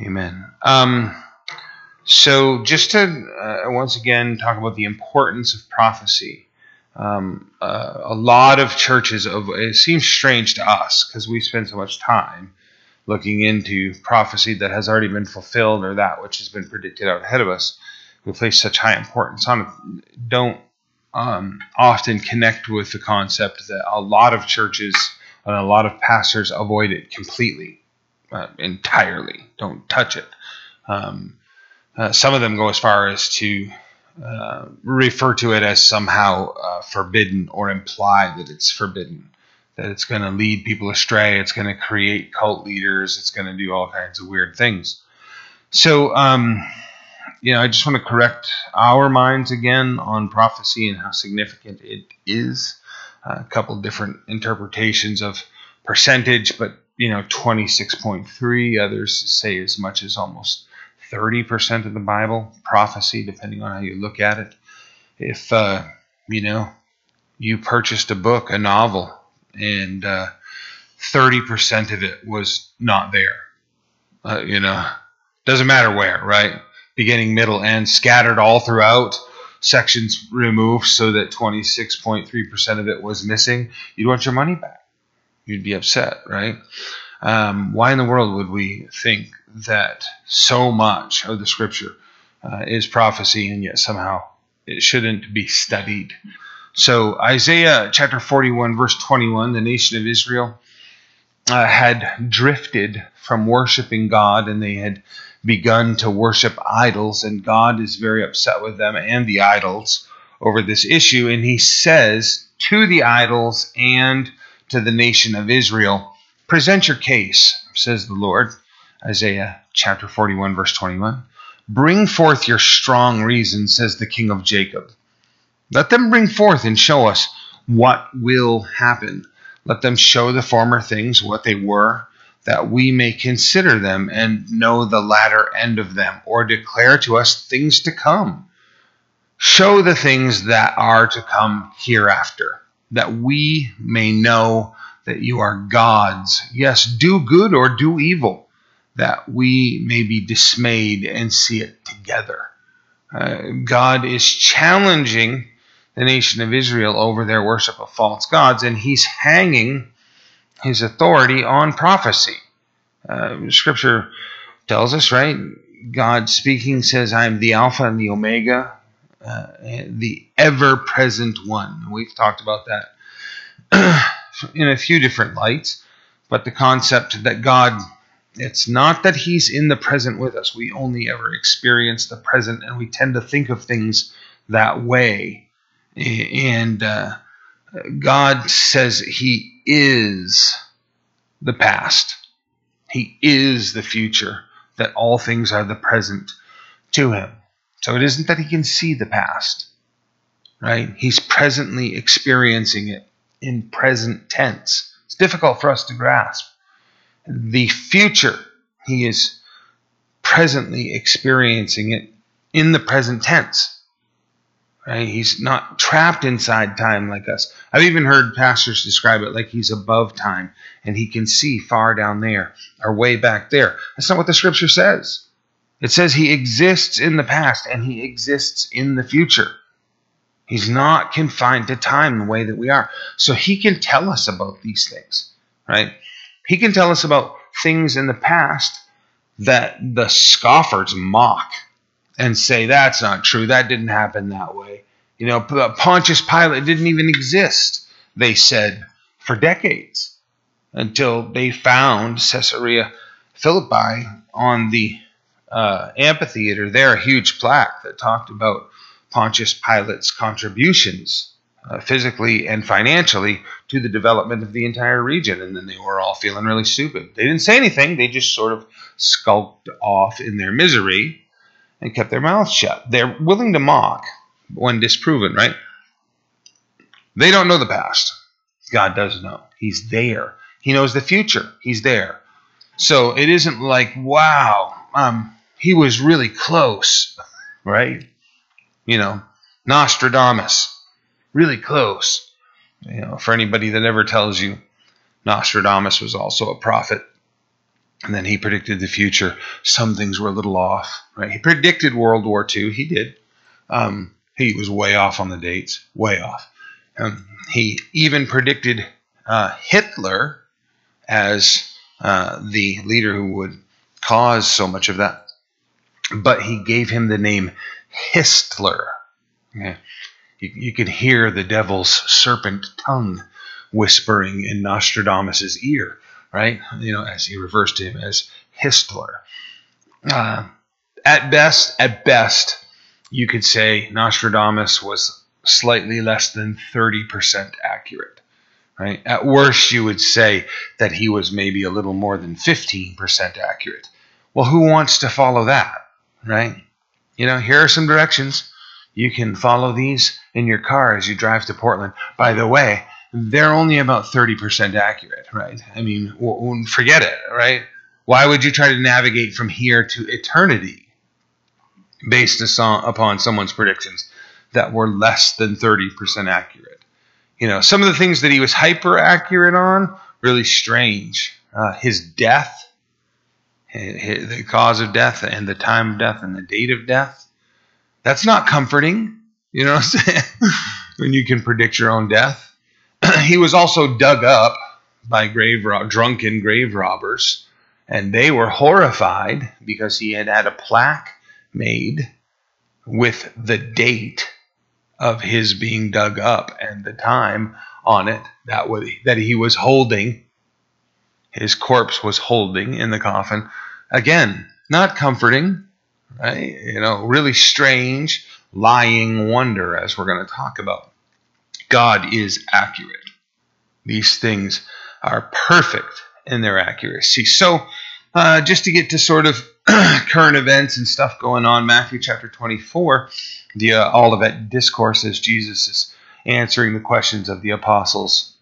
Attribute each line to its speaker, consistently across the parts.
Speaker 1: Amen. Um, so, just to uh, once again talk about the importance of prophecy. Um, uh, a lot of churches, of, it seems strange to us because we spend so much time looking into prophecy that has already been fulfilled or that which has been predicted out ahead of us. We place such high importance on it. Don't um, often connect with the concept that a lot of churches and a lot of pastors avoid it completely, uh, entirely. Don't touch it. Um, uh, some of them go as far as to uh, refer to it as somehow uh, forbidden or imply that it's forbidden, that it's going to lead people astray, it's going to create cult leaders, it's going to do all kinds of weird things. So, um, you know, I just want to correct our minds again on prophecy and how significant it is. Uh, a couple different interpretations of percentage, but you know, 26.3. Others say as much as almost 30% of the Bible prophecy, depending on how you look at it. If uh, you know, you purchased a book, a novel, and uh, 30% of it was not there, uh, you know, doesn't matter where, right? beginning, middle, end, scattered all throughout, sections removed so that 26.3% of it was missing, you'd want your money back. You'd be upset, right? Um, why in the world would we think that so much of the scripture uh, is prophecy and yet somehow it shouldn't be studied? So, Isaiah chapter 41, verse 21, the nation of Israel uh, had drifted from worshiping God and they had begun to worship idols, and God is very upset with them and the idols over this issue. And he says to the idols and to the nation of Israel, Present your case, says the Lord. Isaiah chapter 41, verse 21. Bring forth your strong reason, says the King of Jacob. Let them bring forth and show us what will happen. Let them show the former things what they were that we may consider them and know the latter end of them, or declare to us things to come. Show the things that are to come hereafter, that we may know that you are God's. Yes, do good or do evil, that we may be dismayed and see it together. Uh, God is challenging the nation of Israel over their worship of false gods, and he's hanging his authority on prophecy. Uh, scripture tells us, right? God speaking says, I am the Alpha and the Omega, uh, the ever present one. We've talked about that in a few different lights, but the concept that God, it's not that He's in the present with us. We only ever experience the present, and we tend to think of things that way. And uh, God says He is the past. He is the future, that all things are the present to him. So it isn't that he can see the past, right? He's presently experiencing it in present tense. It's difficult for us to grasp. The future, he is presently experiencing it in the present tense. Right? He's not trapped inside time like us. I've even heard pastors describe it like he's above time and he can see far down there or way back there. That's not what the scripture says. It says he exists in the past and he exists in the future. He's not confined to time the way that we are. So he can tell us about these things, right? He can tell us about things in the past that the scoffers mock and say that's not true. That didn't happen that way. You know, Pontius Pilate didn't even exist, they said, for decades until they found Caesarea Philippi on the uh, amphitheater there, a huge plaque that talked about Pontius Pilate's contributions uh, physically and financially to the development of the entire region. And then they were all feeling really stupid. They didn't say anything, they just sort of skulked off in their misery and kept their mouths shut. They're willing to mock when disproven, right? They don't know the past. God does know. He's there. He knows the future. He's there. So it isn't like, wow, um, he was really close, right? You know, Nostradamus, really close. You know, for anybody that ever tells you Nostradamus was also a prophet, And then he predicted the future. Some things were a little off, right? He predicted World War II. He did. Um, he was way off on the dates, way off. Um, he even predicted uh, Hitler as uh, the leader who would cause so much of that. But he gave him the name Histler. Yeah. You, you could hear the devil's serpent tongue whispering in Nostradamus's ear, right? You know, as he refers to him as Histler. Uh, at best, at best, you could say Nostradamus was slightly less than 30% accurate. Right? At worst, you would say that he was maybe a little more than 15% accurate. Well, who wants to follow that? Right? You know, here are some directions. You can follow these in your car as you drive to Portland. By the way, they're only about 30% accurate, right? I mean, forget it, right? Why would you try to navigate from here to eternity based upon someone's predictions that were less than 30% accurate? You know, some of the things that he was hyper accurate on, really strange. Uh, his death, the cause of death, and the time of death, and the date of death. That's not comforting. You know when you can predict your own death. he was also dug up by grave drunken grave robbers, and they were horrified because he had had a plaque made with the date of his being dug up and the time on it that was, that he was holding his corpse was holding in the coffin again not comforting right? You know really strange lying wonder as we're going to talk about. God is accurate. These things are perfect in their accuracy. So uh, just to get to sort of current events and stuff going on matthew chapter 24 the uh, Olivet discourse as Jesus is answering the questions of the apostles.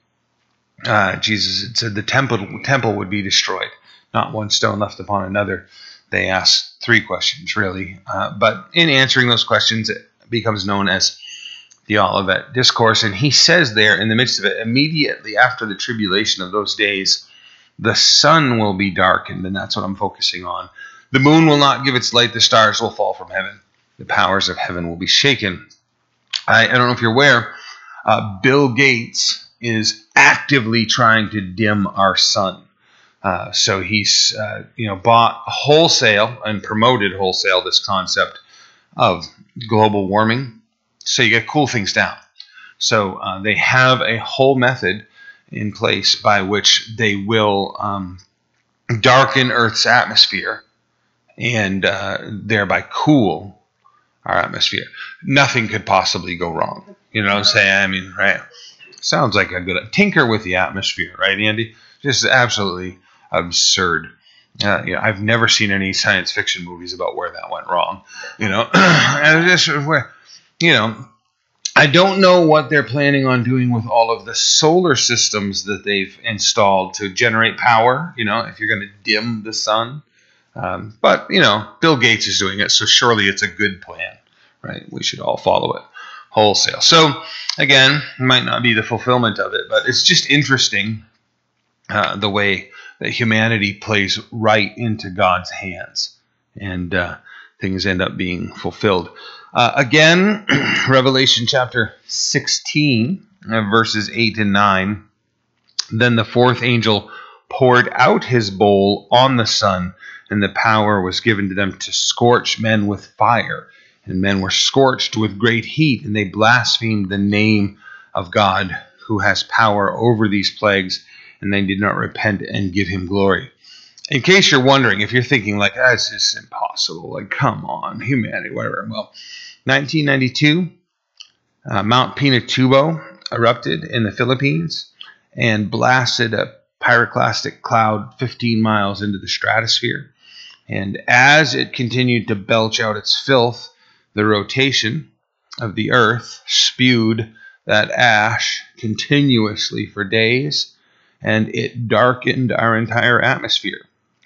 Speaker 1: Uh, Jesus had said the temple temple would be destroyed, not one stone left upon another. They ask three questions really, uh, but in answering those questions, it becomes known as the Olivet discourse, and he says there in the midst of it, immediately after the tribulation of those days, the sun will be darkened, and that's what I'm focusing on. The moon will not give its light; the stars will fall from heaven the powers of heaven will be shaken. I, I don't know if you're aware, uh, Bill Gates is actively trying to dim our sun. Uh, so he's uh, you know bought wholesale and promoted wholesale this concept of global warming, so you get cool things down. So uh, they have a whole method in place by which they will um, darken Earth's atmosphere and uh, thereby cool our atmosphere. Nothing could possibly go wrong. You know what I'm saying? I mean, right? Sounds like a good tinker with the atmosphere, right, Andy? Just absolutely absurd. Uh, I've never seen any science fiction movies about where that went wrong. You know, and just where, you know, I don't know what they're planning on doing with all of the solar systems that they've installed to generate power. You know, if you're going to dim the sun, um, but you know, Bill Gates is doing it, so surely it's a good plan, right? We should all follow it wholesale. So again, might not be the fulfillment of it, but it's just interesting uh, the way that humanity plays right into God's hands, and uh, things end up being fulfilled. Uh, again, Revelation chapter 16, uh, verses 8 and 9. Then the fourth angel poured out his bowl on the sun and the power was given to them to scorch men with fire. And men were scorched with great heat, and they blasphemed the name of God who has power over these plagues, and they did not repent and give him glory. In case you're wondering, if you're thinking, like, that's just impossible, like, come on, humanity, whatever. Well, 1992, uh, Mount Pinatubo erupted in the Philippines and blasted a pyroclastic cloud 15 miles into the stratosphere. And as it continued to belch out its filth, the rotation of the earth spewed that ash continuously for days, and it darkened our entire atmosphere,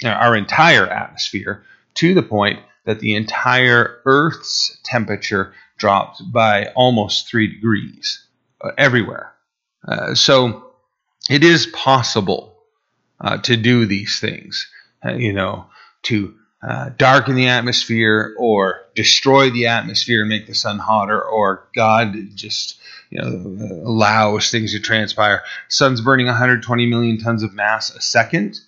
Speaker 1: uh, our entire atmosphere, to the point that the entire Earth's temperature dropped by almost three degrees uh, everywhere. Uh, so it is possible uh, to do these things. uh, you know, to uh, darken the atmosphere or destroy the atmosphere and make the sun hotter, or God just you know allows things to transpire. Sun's burning 120 million tons of mass a second,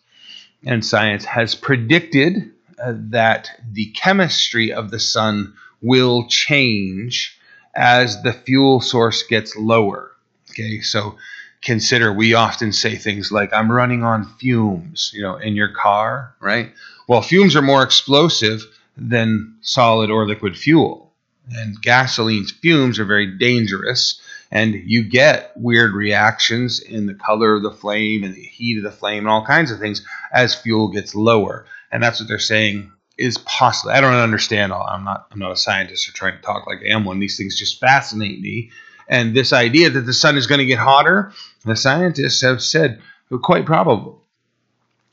Speaker 1: and science has predicted uh, that the chemistry of the sun will change as the fuel source gets lower. Okay, so consider we often say things like i'm running on fumes you know in your car right well fumes are more explosive than solid or liquid fuel. And gasoline's fumes are very dangerous and you get weird reactions in the color of the flame and the heat of the flame and all kinds of things as fuel gets lower. And that's what they're saying is possible. I don't understand all i'm not i'm not a scientist or trying to talk like i am one. These things just fascinate me. And this idea that the sun is going to get hotter, the scientists have said quite probable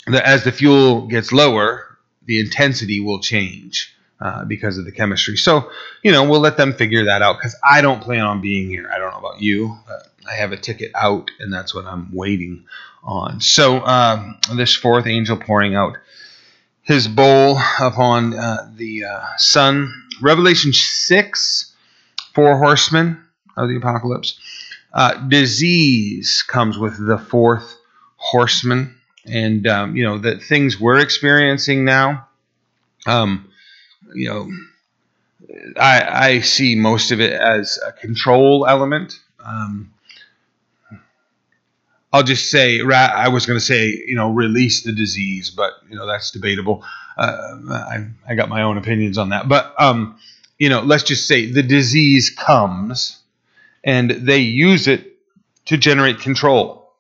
Speaker 1: as the fuel gets lower, the intensity will change uh, because of the chemistry. So, you know, we'll let them figure that out because I don't plan on being here. I don't know about you. I have a ticket out, and that's what I'm waiting on. So, um, this fourth angel pouring out his bowl upon uh, the uh, sun. Revelation 6, four horsemen of the apocalypse. Uh, disease comes with the fourth horseman, and um, you know the things we're experiencing now. Um, you know, I, I see most of it as a control element. Um, I'll just say I was going to say you know release the disease, but you know that's debatable. Uh, I, I got my own opinions on that, but um, you know let's just say the disease comes and they use it to generate control.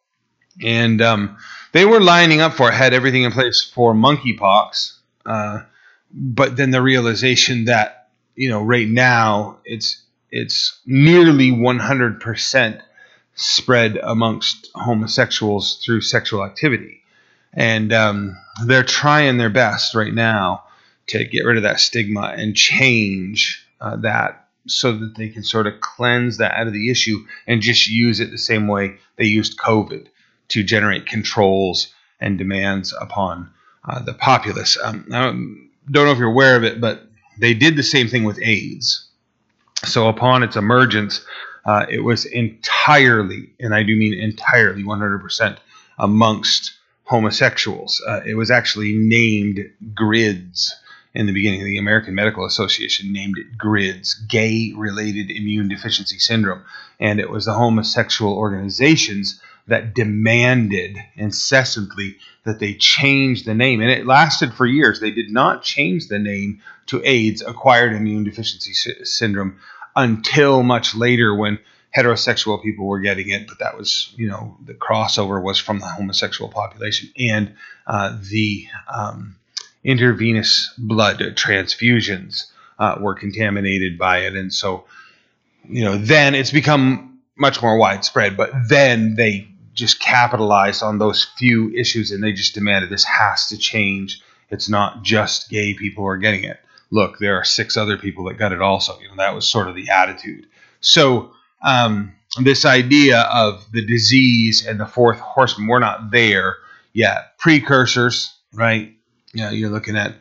Speaker 1: And um, they were lining up for had everything in place for monkeypox, uh, but then the realization that you know right now it's it's nearly 100% spread amongst homosexuals through sexual activity, and um, they're trying their best right now to get rid of that stigma and change uh, that so that they can sort of cleanse that out of the issue and just use it the same way they used COVID to generate controls and demands upon uh, the populace. Um, I don't, know if you're aware of it, but they did the same thing with AIDS. So upon its emergence, uh, it was entirely, and I do mean entirely, 100% amongst homosexuals. Uh, it was actually named GRIDS in the beginning. The American Medical Association named it GRIDS, Gay Related Immune Deficiency Syndrome. And it was the homosexual organizations that demanded incessantly that they change the name. And it lasted for years. They did not change the name to AIDS, Acquired Immune Deficiency Syndrome, until much later when heterosexual people were getting it, but that was, you know, the crossover was from the homosexual population and uh, the um, intravenous blood transfusions uh, were contaminated by it, and so you know then it's become much more widespread. But then they just capitalized on those few issues, and they just demanded this has to change. It's not just gay people who are getting it. Look, there are six other people that got it also. You know that was sort of the attitude. So um, this idea of the disease and the fourth horseman, we're not there yet. Precursors, right? know, you're looking at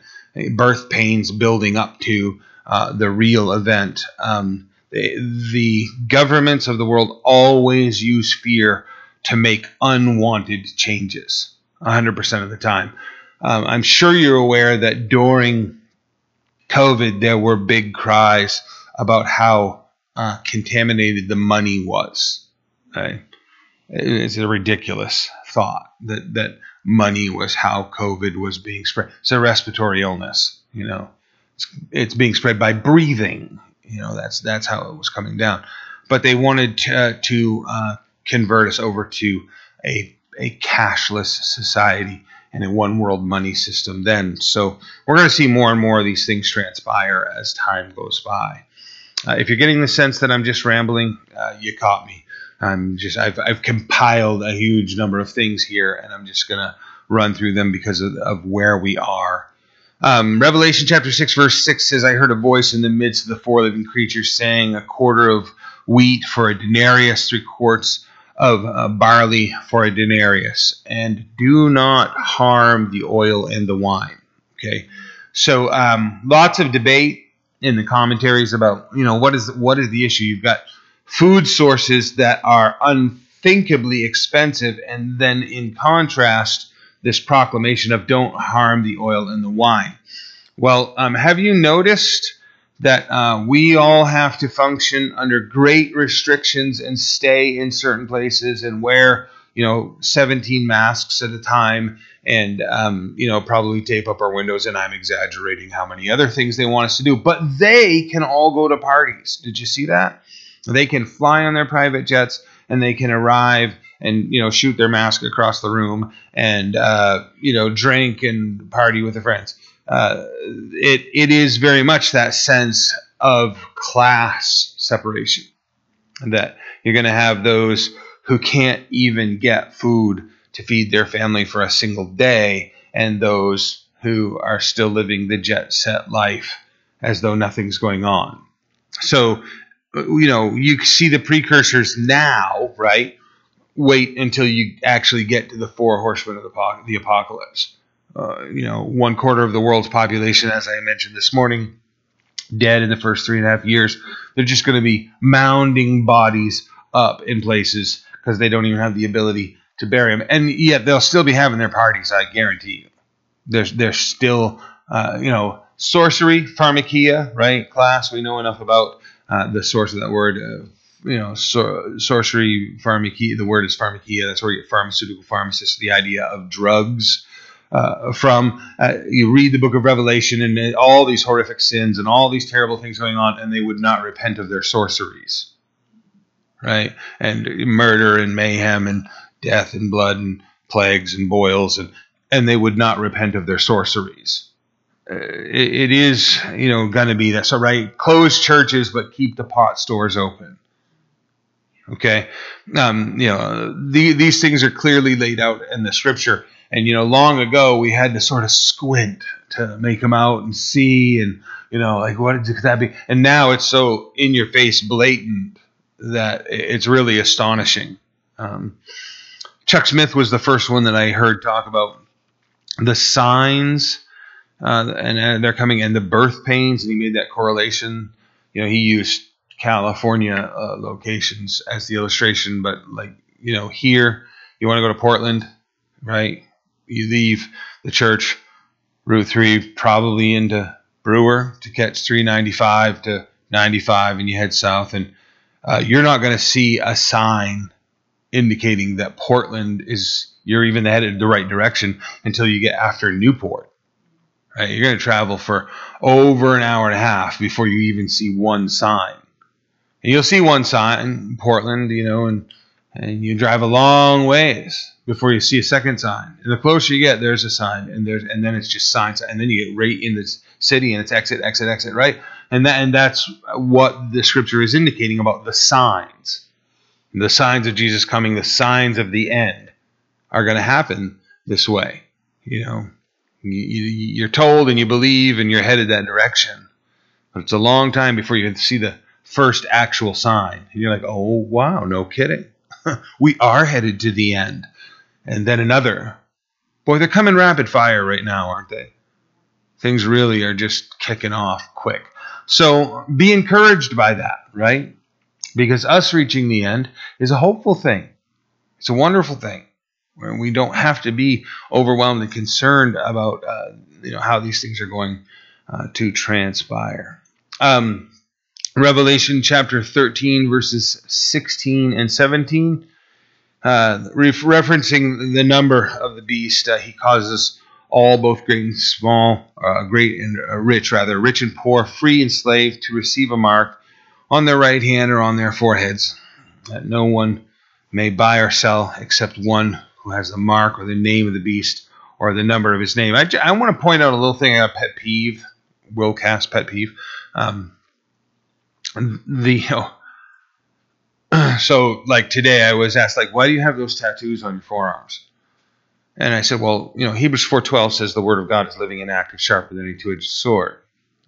Speaker 1: birth pains building up to uh, the real event. Um, the, the governments of the world always use fear to make unwanted changes 100% of the time. Um, I'm sure you're aware that during COVID, there were big cries about how uh, contaminated the money was. It's a ridiculous thought that, that money was how COVID was being spread. It's a respiratory illness, you know. It's, it's being spread by breathing. You know, that's that's how it was coming down. But they wanted to, uh, to uh, convert us over to a a cashless society and a one world money system. Then, so we're going to see more and more of these things transpire as time goes by. Uh, if you're getting the sense that I'm just rambling, uh, you caught me. I'm just I've I've compiled a huge number of things here, and I'm just gonna run through them because of, of where we are. Um, Revelation chapter six verse six says, "I heard a voice in the midst of the four living creatures saying, a quarter of wheat for a denarius, three quarts of uh, barley for a denarius, and do not harm the oil and the wine. Okay, so um, lots of debate in the commentaries about you know what is what is the issue. You've got food sources that are unthinkably expensive, and then in contrast, this proclamation of don't harm the oil and the wine. Well, um, have you noticed? That uh, we all have to function under great restrictions and stay in certain places and wear, you know, 17 masks at a time and, um, you know, probably tape up our windows. And I'm exaggerating how many other things they want us to do. But they can all go to parties. Did you see that? They can fly on their private jets and they can arrive and you know shoot their mask across the room and uh, you know drink and party with their friends uh, it it is very much that sense of class separation that you're going to have those who can't even get food to feed their family for a single day and those who are still living the jet set life as though nothing's going on. So you know you see the precursors now right? Wait until you actually get to the four horsemen of the, the apocalypse uh, you know, one quarter of the world's population, as I mentioned this morning, dead in the first three and a half years. They're just going to be mounding bodies up in places because they don't even have the ability to bury them. And yet they'll still be having their parties, I guarantee you. There's, there's still, uh, you know, sorcery, pharmakia, right? Class, we know enough about uh, the source of that word. Uh, you know, so, sorcery, pharmakia, the word is pharmakia. That's where you get pharmaceutical pharmacist, the idea of drugs uh, from uh, you read the book of Revelation and all these horrific sins and all these terrible things going on, and they would not repent of their sorceries, right? And murder and mayhem and death and blood and plagues and boils and and they would not repent of their sorceries. Uh, it, it is, you know, going to be that. So, right, close churches, but keep the pot stores open. Okay, um, you know, the, these things are clearly laid out in the scripture and you know, long ago we had to sort of squint to make them out and see, and you know, like what could that be? And now it's so in your face, blatant that it's really astonishing. Um, Chuck Smith was the first one that I heard talk about the signs, uh, and, and they're coming, and the birth pains, and he made that correlation. You know, he used California uh, locations as the illustration, but like you know, here you want to go to Portland, right? You leave the church Route 3 probably into Brewer to catch 395 to 95 and you head south and uh, you're not going to see a sign indicating that Portland is you're even headed the right direction until you get after Newport. Right? You're going to travel for over an hour and a half before you even see one sign. And you'll see one sign in Portland, you know, and and you drive a long ways before you see a second sign. And the closer you get, there's a sign, and there's and then it's just signs, and then you get right in the city, and it's exit, exit, exit, right? And that and that's what the scripture is indicating about the signs, the signs of Jesus coming, the signs of the end, are going to happen this way. You know, you, are told and you believe, and you're headed that direction, but it's a long time before you see the first actual sign. And you're like, oh wow, no kidding. we are headed to the end and then another. Boy, they're coming rapid fire right now, aren't they? Things really are just kicking off quick. So be encouraged by that, right? Because us reaching the end is a hopeful thing. It's a wonderful thing. Where we don't have to be overwhelmed and concerned about uh, you know how these things are going uh, to transpire. Um, Revelation chapter 13, verses 16 and 17 uh, referencing the number of the beast, uh, he causes all, both great and small, uh, great and uh, rich, rather, rich and poor, free and slave, to receive a mark on their right hand or on their foreheads, that no one may buy or sell except one who has the mark or the name of the beast or the number of his name. I, I want to point out a little thing, a pet peeve, Will Cast pet peeve. Um, the so like today I was asked like why do you have those tattoos on your forearms? And I said, well, you know, Hebrews 4:12 says the word of God is living and active, sharper than a two-edged sword.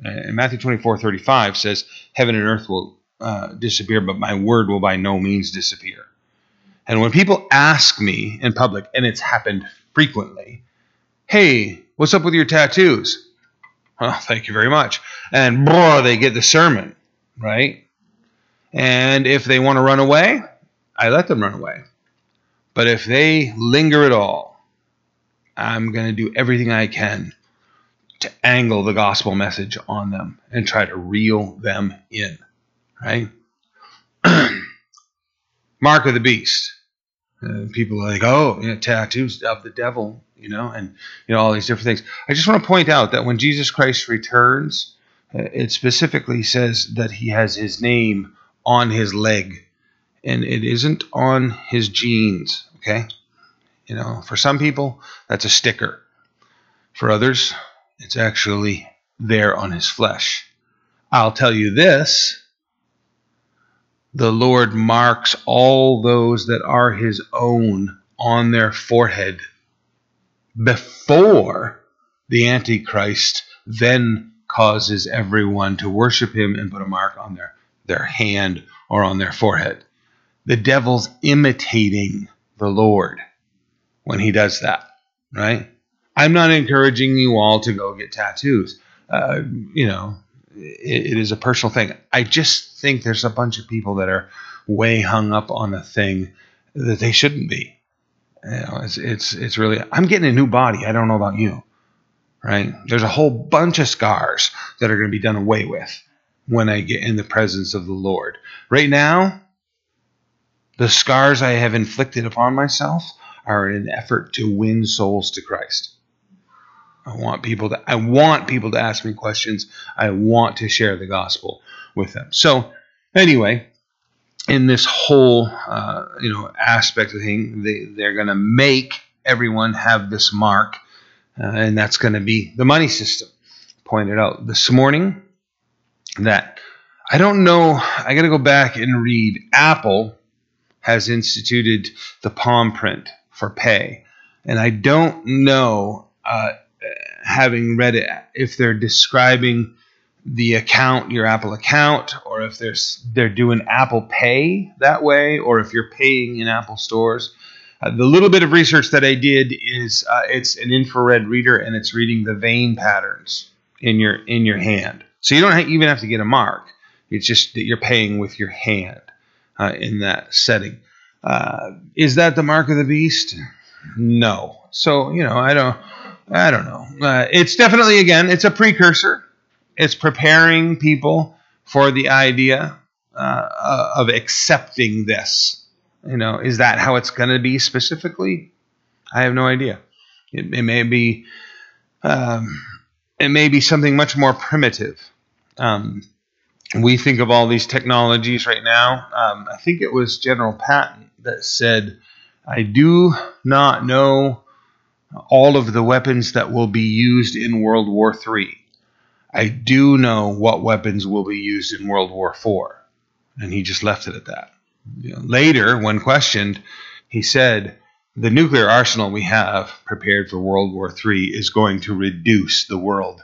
Speaker 1: And Matthew 24:35 says heaven and earth will uh, disappear, but my word will by no means disappear. And when people ask me in public, and it's happened frequently, hey, what's up with your tattoos? Well, thank you very much. And boy, they get the sermon, right? And if they want to run away, I let them run away. But if they linger at all, I'm going to do everything I can to angle the gospel message on them and try to reel them in, right? Mark of the beast. Uh, people are like, oh, you know, tattoos of the devil, you know, and you know all these different things. I just want to point out that when Jesus Christ returns, Uh, it specifically says that he has his name on his leg, and it isn't on his jeans. Okay, you know, for some people that's a sticker. For others, it's actually there on his flesh. I'll tell you this the Lord marks all those that are his own on their forehead before the Antichrist then causes everyone to worship him and put a mark on their, their hand or on their forehead. The devil's imitating the Lord when he does that, right? I'm not encouraging you all to go get tattoos. Uh, you know, it, it is a personal thing. I just think there's a bunch of people that are way hung up on a thing that they shouldn't be. You know, it's it's it's really. I'm getting a new body. I don't know about you, right? There's a whole bunch of scars that are going to be done away with when I get in the presence of the Lord. Right now, the scars I have inflicted upon myself are in an effort to win souls to Christ. I want people to I want people to ask me questions. I want to share the gospel with them. So anyway, in this whole uh, you know aspect of thing, they, they're going to make everyone have this mark, uh, and that's going to be the money system. Pointed out this morning that I don't know. I got to go back and read. Apple has instituted the palm print for pay, and I don't know. Uh, having read it, if they're describing the account, your Apple account, or if they're they're doing Apple Pay that way, or if you're paying in Apple stores. Uh, the little bit of research that I did is uh, it's an infrared reader and it's reading the vein patterns in your in your hand. So you don't even have to get a mark. It's just that you're paying with your hand uh, in that setting. Uh, is that the mark of the beast? No. So you know I don't. I don't know. Uh, it's definitely again, it's a precursor. It's preparing people for the idea uh, of accepting this. You know, is that how it's going to be specifically? I have no idea. It, it may be. Um, it may be something much more primitive. Um, we think of all these technologies right now. Um, I think it was General Patton that said, "I do not know." all of the weapons that will be used in World War III. I do know what weapons will be used in World War IV. And he just left it at that. Later, when questioned, he said, The nuclear arsenal we have prepared for World War III is going to reduce the world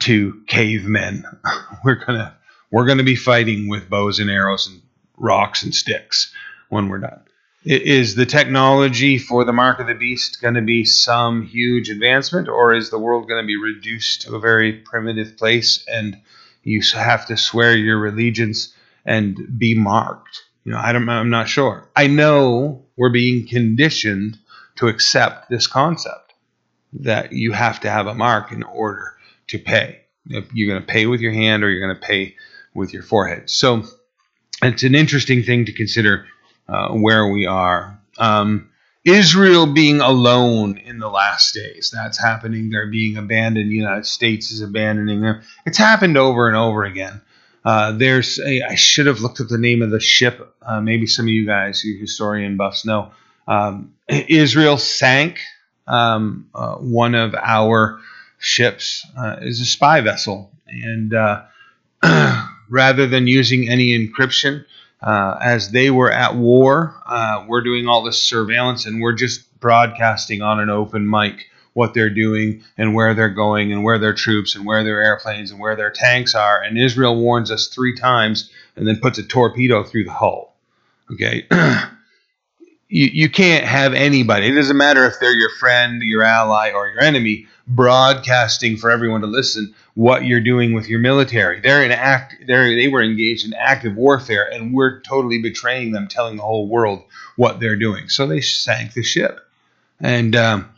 Speaker 1: to cavemen. we're gonna we're gonna be fighting with bows and arrows and rocks and sticks when we're done. Is the technology for the mark of the beast going to be some huge advancement, or is the world going to be reduced to a very primitive place and you have to swear your allegiance and be marked? You know, I don't, I'm not sure. I know we're being conditioned to accept this concept that you have to have a mark in order to pay. If you're going to pay with your hand or you're going to pay with your forehead. So it's an interesting thing to consider uh, where we are. Um, Israel being alone in the last days. That's happening. They're being abandoned. The United States is abandoning them. It's happened over and over again. Uh, there's a, I should have looked up the name of the ship. Uh, maybe some of you guys, you historian buffs, know. Um, Israel sank um, uh, one of our ships uh, is a spy vessel, and uh, rather than using any encryption, as they were at war, we're doing all this surveillance and we're just broadcasting on an open mic what they're doing and where they're going and where their troops and where their airplanes and where their tanks are. And Israel warns us three times and then puts a torpedo through the hull. Okay. you, you can't have anybody. It doesn't matter if they're your friend, your ally, or your enemy broadcasting for everyone to listen what you're doing with your military. They're in act. They're, they were engaged in active warfare, and we're totally betraying them, telling the whole world what they're doing. So they sank the ship, and um,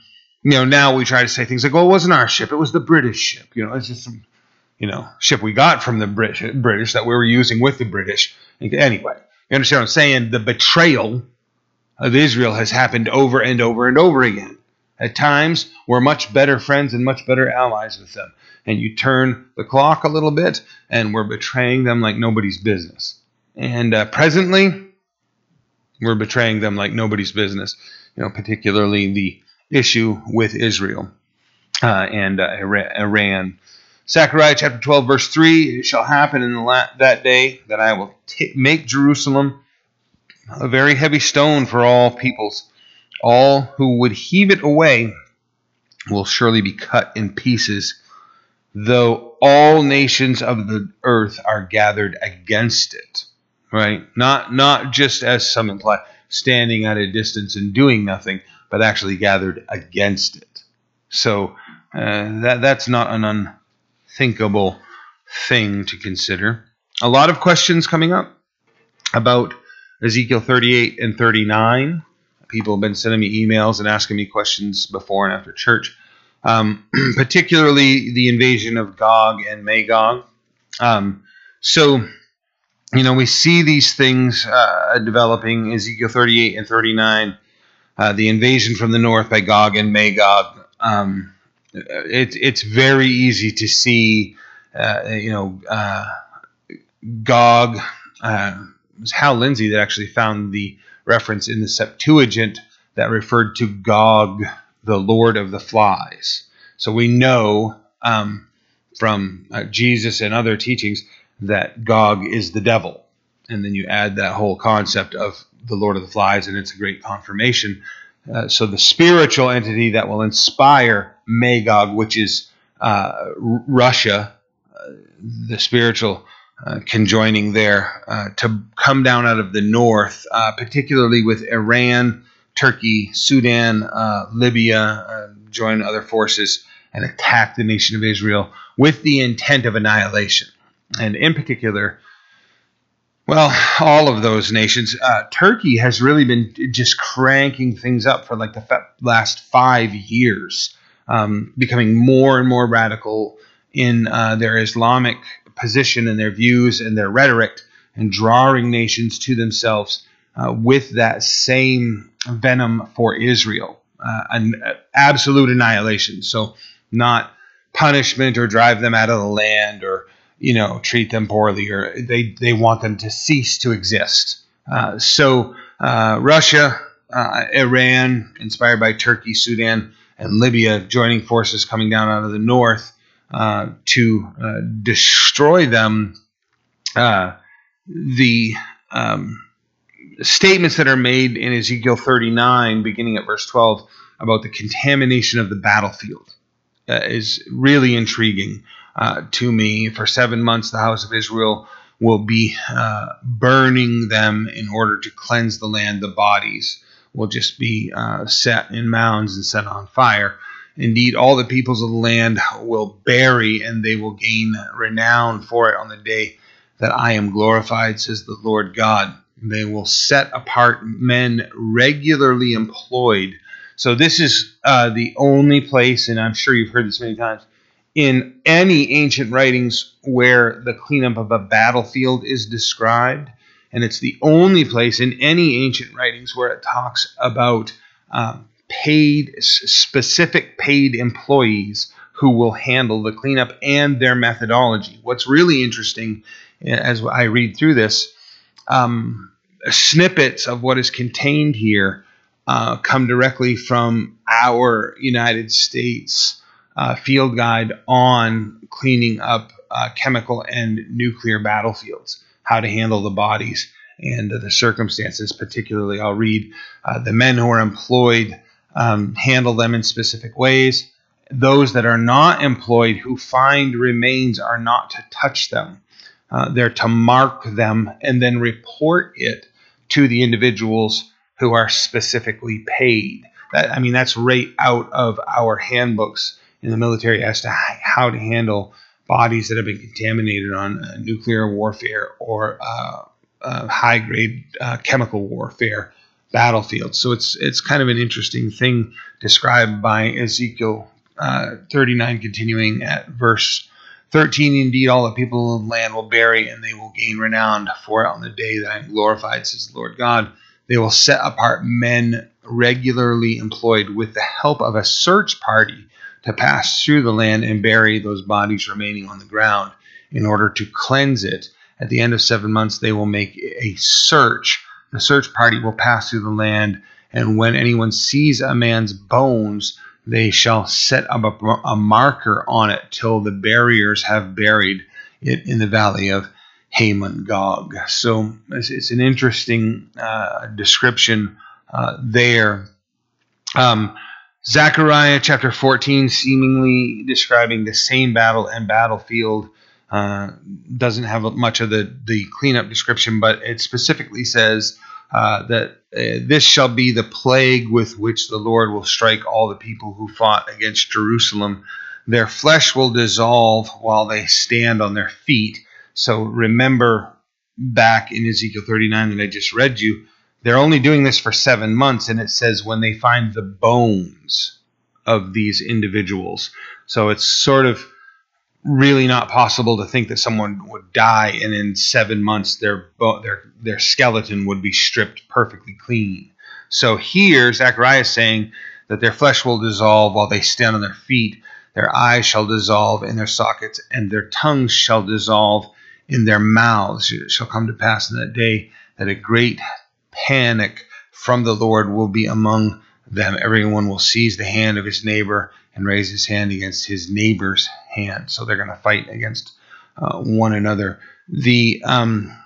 Speaker 1: you know now we try to say things like, "Well, it wasn't our ship; it was the British ship." You know, it's just some you know ship we got from the British, British that we were using with the British. Anyway, you understand what I'm saying? The betrayal of Israel has happened over and over and over again. At times, we're much better friends and much better allies with them. And you turn the clock a little bit, and we're betraying them like nobody's business. And uh, presently, we're betraying them like nobody's business. You know, particularly the issue with Israel uh, and uh, Iran. Zechariah chapter 12, verse 3 It shall happen in la- that day that I will t- make Jerusalem a very heavy stone for all peoples. All who would heave it away will surely be cut in pieces, though all nations of the earth are gathered against it. Right? Not not just as some imply, standing at a distance and doing nothing, but actually gathered against it. So uh, that that's not an unthinkable thing to consider. A lot of questions coming up about Ezekiel 38 and 39. People have been sending me emails and asking me questions before and after church, um, particularly the invasion of Gog and Magog. Um, so, you know, we see these things uh, developing Ezekiel 38 and 39, uh, the invasion from the north by Gog and Magog. Um, it, it's very easy to see, uh, you know, uh, Gog uh, was Hal Lindsey that actually found the reference in the Septuagint that referred to Gog, the Lord of the Flies. So we know um, from uh, Jesus and other teachings that Gog is the devil. And then you add that whole concept of the Lord of the Flies, and it's a great confirmation. Uh, so the spiritual entity that will inspire Magog, which is uh, Russia, uh, the spiritual uh, conjoining there uh, to come down out of the north, uh, particularly with Iran, Turkey, Sudan, Libya, join other forces and attack the nation of Israel with the intent of annihilation. And in particular, well, all of those nations. Uh, Turkey has really been just cranking things up for like the last five years, um, becoming more and more radical in their Islamic position and their views and their rhetoric and drawing nations to themselves uh, with that same venom for Israel, uh, an absolute annihilation. So not punishment or drive them out of the land or you know treat them poorly or they they want them to cease to exist. Uh, so uh, Russia, uh, Iran, inspired by Turkey, Sudan, and Libya, joining forces coming down out of the north uh, to uh, destroy them, uh, the um, statements that are made in Ezekiel 39, beginning at verse 12, about the contamination of the battlefield is really intriguing uh, to me. For seven months, the house of Israel will be burning them in order to cleanse the land. The bodies will just be set in mounds and set on fire. Indeed, all the peoples of the land will bury, and they will gain renown for it on the day that I am glorified, says the Lord God. They will set apart men regularly employed. So, this is uh, the only place, and I'm sure you've heard this many times, in any ancient writings where the cleanup of a battlefield is described. And it's the only place in any ancient writings where it talks about um, paid, specific paid employees who will handle the cleanup and their methodology. What's really interesting eh, as I read through this, um, snippets of what is contained here uh, come directly from our United States uh, field guide on cleaning up uh, chemical and nuclear battlefields, how to handle the bodies and the circumstances. Particularly, I'll read uh, the men who are employed um, handle them in specific ways. Those that are not employed who find remains are not to touch them. Uh, they're to mark them and then report it to the individuals who are specifically paid. That, I mean, that's right out of our handbooks in the military as to how to handle bodies that have been contaminated on uh, nuclear warfare or uh, uh, high grade uh, chemical warfare battlefields. So it's it's kind of an interesting thing described by Ezekiel uh, 39, continuing at verse 13. Indeed, all the people of the land will bury, and they will gain renown for it on the day that I am glorified, says the Lord God. They will set apart men regularly employed with the help of a search party to pass through the land and bury those bodies remaining on the ground in order to cleanse it. At the end of seven months, they will make a search. The search party will pass through the land, and when anyone sees a man's bones, they shall set up a, a marker on it till the barriers have buried it in the valley of Hamon Gog. So it's, it's an interesting uh, description uh, there. Um, Zechariah chapter 14, seemingly describing the same battle and battlefield, uh, doesn't have much of the, the cleanup description, but it specifically says uh, that uh, this shall be the plague with which the Lord will strike all the people who fought against Jerusalem. Their flesh will dissolve while they stand on their feet. So remember back in Ezekiel 39 that I just read you, they're only doing this for seven months, and it says when they find the bones of these individuals. So it's sort of really not possible to think that someone would die and in seven months their their their skeleton would be stripped perfectly clean. So here Zechariah is saying that their flesh will dissolve while they stand on their feet. Their eyes shall dissolve in their sockets, and their tongues shall dissolve in their mouths. It shall come to pass in that day that a great panic from the Lord will be among them. Everyone will seize the hand of his neighbor and raise his hand against his neighbor's hand. So they're going to fight against uh, one another. The um,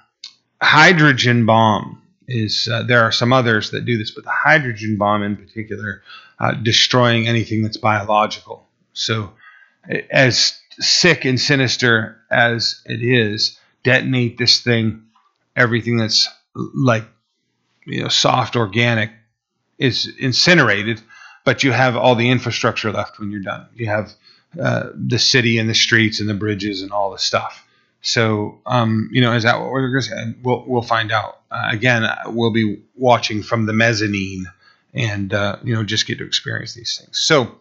Speaker 1: hydrogen bomb is, uh, there are some others that do this, but the hydrogen bomb in particular, uh, destroying anything that's biological. So, as sick and sinister as it is, detonate this thing, everything that's like you know soft organic is incinerated, but you have all the infrastructure left when you're done. You have uh, the city and the streets and the bridges and all the stuff. So, um, you know, is that what we're going to say? We'll, we'll find out. Uh, again, we'll be watching from the mezzanine and, uh, you know, just get to experience these things. So,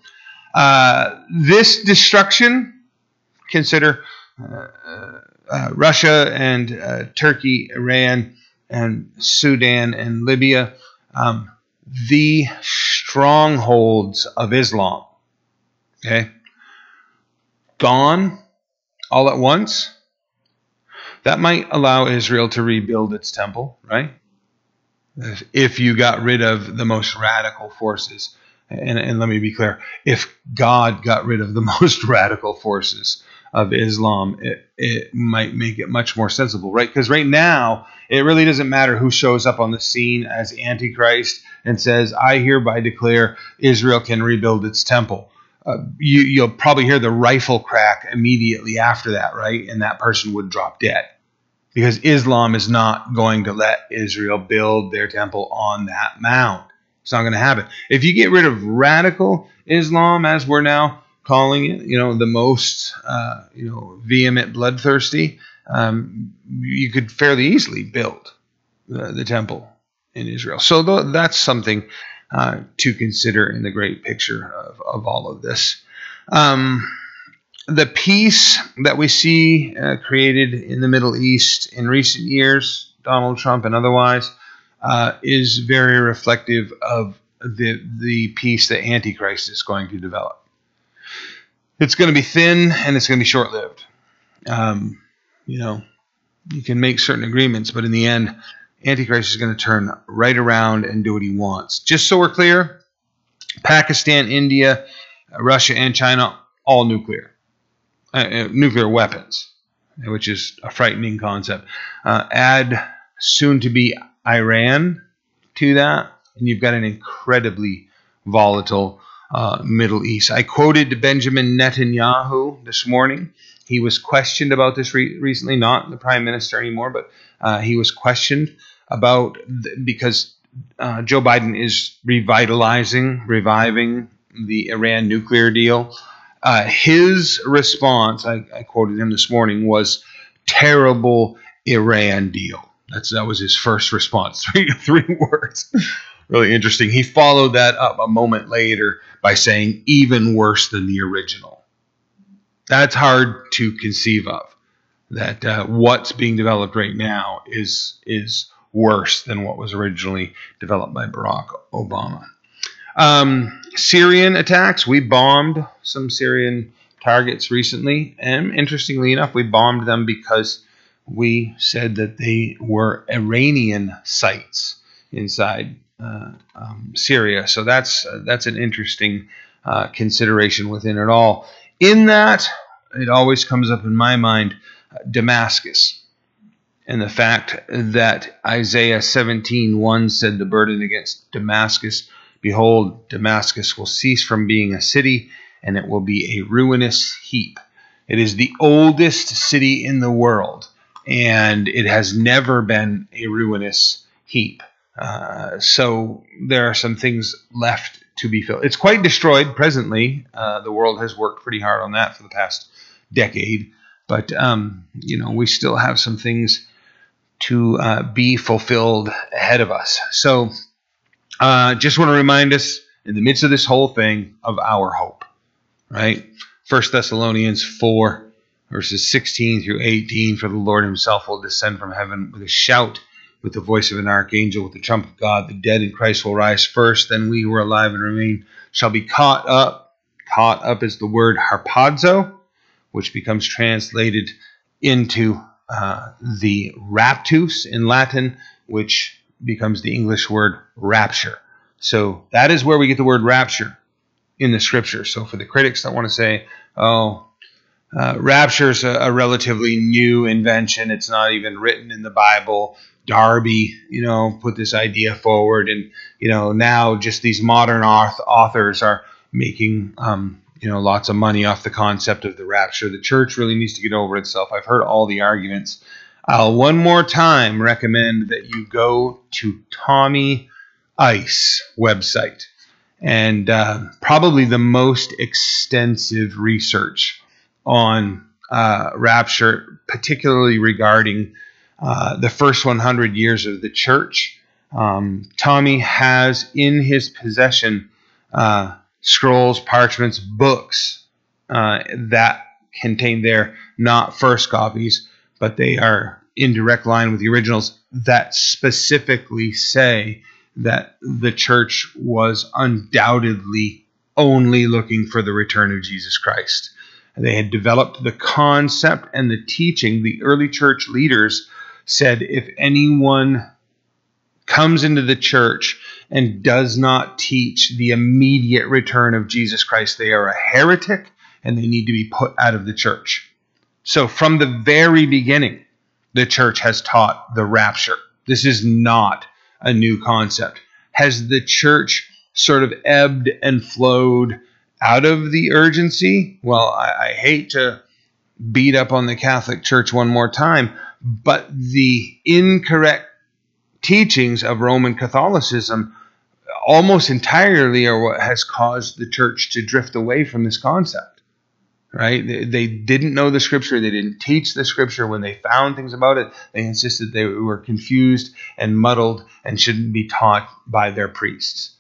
Speaker 1: uh, this destruction, consider uh, uh, Russia and Turkey, Iran, and Sudan and Libya, um, the strongholds of Islam. Okay? Gone all at once. That might allow Israel to rebuild its temple, right? If you got rid of the most radical forces. And, and let me be clear if God got rid of the most radical forces, of Islam, it, it might make it much more sensible, right? Because right now, it really doesn't matter who shows up on the scene as Antichrist and says, I hereby declare Israel can rebuild its temple. Uh, you, will probably hear the rifle crack immediately after that, right? And that person would drop dead because Islam is not going to let Israel build their temple on that mound. It's not going to happen. If you get rid of radical Islam, as we're now calling it, you know, the most, uh, you know, vehement, bloodthirsty, um, you could fairly easily build the, the temple in Israel. So th- that's something uh, to consider in the great picture of, of all of this. Um, the peace that we see uh, created in the Middle East in recent years, Donald Trump and otherwise, uh, is very reflective of the the peace that Antichrist is going to develop it's going to be thin and it's going to be short lived. Um, you know, you can make certain agreements, but in the end, Antichrist is going to turn right around and do what he wants. Just so we're clear, Pakistan, India, Russia, and China, all nuclear, uh, uh, nuclear weapons, which is a frightening concept. Uh, add soon to be Iran to that, and you've got an incredibly volatile uh, Middle East. I quoted Benjamin Netanyahu this morning. He was questioned about this re- recently, not the prime minister anymore, but uh, he was questioned about th- because uh, Joe Biden is revitalizing, reviving the Iran nuclear deal. Uh, his response, I, I, quoted him this morning, was terrible Iran deal. That's that was his first response. Three three words. really interesting. He followed that up a moment later by saying even worse than the original. That's hard to conceive of. That uh, what's being developed right now is is worse than what was originally developed by Barack Obama. Um, Syrian attacks. We bombed some Syrian targets recently, and interestingly enough, we bombed them because we said that they were Iranian sites inside uh, um, Syria. So that's uh, that's an interesting uh, consideration within it all. In that, it always comes up in my mind uh, Damascus and the fact that Isaiah 17:1 said the burden against Damascus, behold, Damascus will cease from being a city and it will be a ruinous heap. It is the oldest city in the world and it has never been a ruinous heap. Uh, so there are some things left to be filled. It's quite destroyed presently. Uh, the world has worked pretty hard on that for the past decade, but um, you know we still have some things to uh, be fulfilled ahead of us. So, uh, just want to remind us in the midst of this whole thing of our hope, right? First Thessalonians 4, verses 16 through 18 For the Lord himself will descend from heaven with a shout, with the voice of an archangel, with the trump of God. The dead in Christ will rise first, then we who are alive and remain shall be caught up. Caught up is the word harpazo, which becomes translated into uh, the raptus in Latin, which becomes the English word rapture. So that is where we get the word rapture in the scripture. So for the critics that want to say, oh, uh, rapture is a, a, relatively new invention, it's not even written in the Bible. Darby, you know, put this idea forward, and you know now just these modern authors are making um, you know lots of money off the concept of the rapture. The church really needs to get over itself. I've heard all the arguments. I'll one more time recommend that you go to Tommy Ice website and uh, probably the most extensive research on uh, rapture, particularly regarding uh, the first 100 years of the church. Um, Tommy has in his possession uh, scrolls, parchments, books uh, that contain their not first copies, but they are in direct line with the originals that specifically say that the church was undoubtedly only looking for the return of Jesus Christ. They had developed the concept and the teaching. The early church leaders said if anyone comes into the church and does not teach the immediate return of Jesus Christ, they are a heretic and they need to be put out of the church. So, from the very beginning, the church has taught the rapture. This is not a new concept. Has the church sort of ebbed and flowed out of the urgency? Well, I, I hate to beat up on the Catholic Church one more time, but the incorrect teachings of Roman Catholicism almost entirely are what has caused the church to drift away from this concept. Right? They, they, didn't know the scripture. They didn't teach the scripture. When they found things about it, they insisted they were confused and muddled and shouldn't be taught by their priests.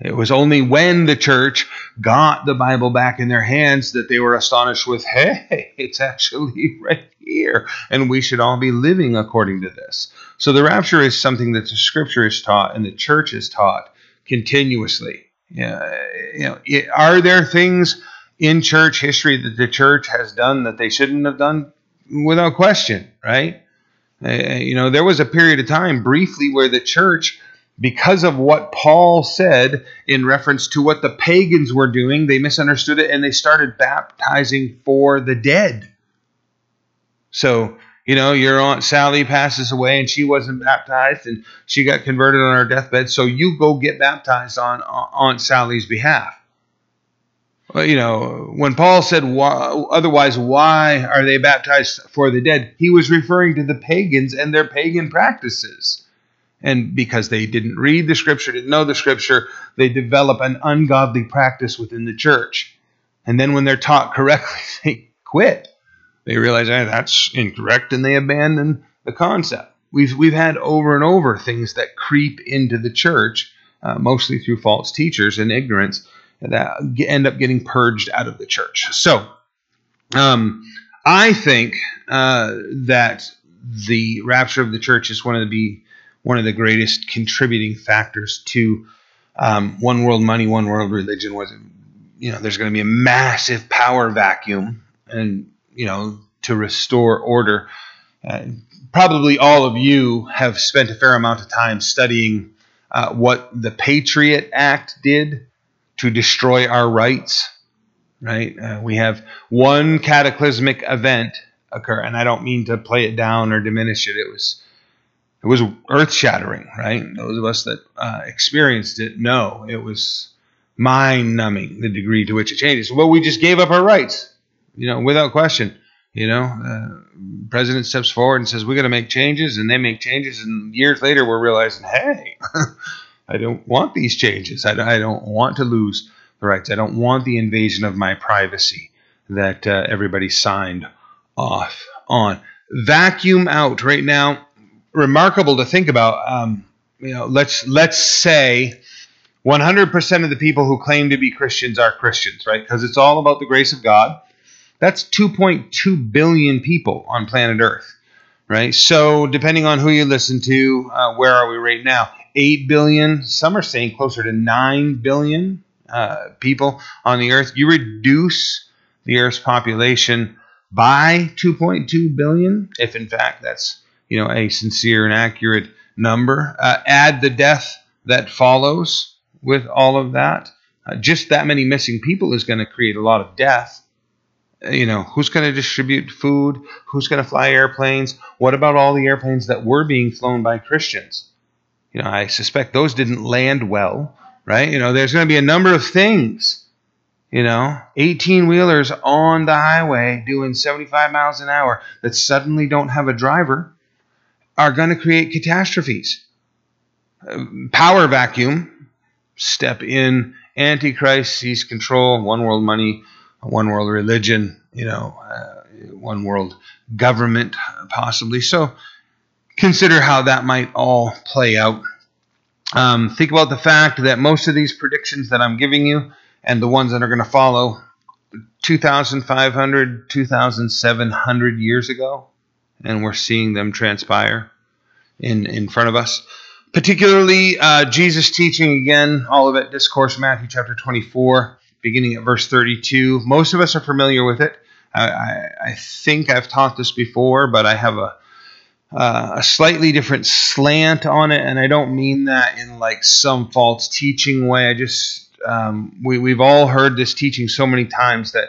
Speaker 1: It was only when the church got the Bible back in their hands that they were astonished with, hey, it's actually right and we should all be living according to this. So the rapture is something that the scripture is taught and the church is taught continuously. Uh, you know, are there things in church history that the church has done that they shouldn't have done? Without question, right? Uh, you know, there was a period of time briefly where the church because of what Paul said in reference to what the pagans were doing, they misunderstood it and they started baptizing for the dead. So, you know, your Aunt Sally passes away and she wasn't baptized and she got converted on her deathbed, so you go get baptized on Aunt Sally's behalf. You know, when Paul said, otherwise, why are they baptized for the dead? He was referring to the pagans and their pagan practices And because they didn't read the scripture, didn't know the scripture, they develop an ungodly practice within the church. And then when they're taught correctly, they quit. They realize hey, that's incorrect and they abandon the concept. We've, we've had over and over things that creep into the church, uh, mostly through false teachers and ignorance, that end up getting purged out of the church. So, um, I think uh, that the rapture of the church is one of the one of the greatest contributing factors to um, one world money, one world religion. Was you know there's going to be a massive power vacuum, and you know to restore order. Uh, probably all of you have spent a fair amount of time studying uh, what the Patriot Act did to destroy our rights right? Uh, we have one cataclysmic event occur, and I don't mean to play it down or diminish it. It was it was earth shattering, right? Those of us that uh, experienced it know it was mind numbing the degree to which it changes. Well, we just gave up our rights, you know, without question. You know, uh, president steps forward and says we're going to make changes, and they make changes, and years later we're realizing, hey, I don't want these changes. I, I don't want to lose the rights. I don't want the invasion of my privacy that uh, everybody signed off on. Vacuum out right now. Remarkable to think about. Um, you know, let's let's say 100% of the people who claim to be Christians are Christians, right? Because it's all about the grace of God. That's 2.2 billion people on planet Earth, right? So depending on who you listen to, uh, where are we right now? 8 billion. Some are saying closer to 9 billion uh, people on the earth, you reduce the earth's population by 2.2 billion, if in fact that's you know a sincere and accurate number. Uh, add the death that follows with all of that. Uh, just that many missing people is going to create a lot of death. Uh, you know, who's going to distribute food? Who's going to fly airplanes? What about all the airplanes that were being flown by Christians? You know, I suspect those didn't land well right? You know, there's going to be a number of things, you know, 18 wheelers on the highway doing 75 miles an hour that suddenly don't have a driver are going to create catastrophes. Power vacuum, step in, Antichrist seize control, one world money, one world religion, you know, uh, one world government, possibly. So consider how that might all play out um, think about the fact that most of these predictions that I'm giving you and the ones that are going to follow 2,500, 2,700 years ago, and we're seeing them transpire in, in front of us. Particularly uh, Jesus teaching again, Olivet Discourse, Matthew chapter 24, beginning at verse 32. Most of us are familiar with it. I, I, I think I've taught this before, but I have a uh, a slightly different slant on it, and I don't mean that in like some false teaching way. I just um, we we've all heard this teaching so many times that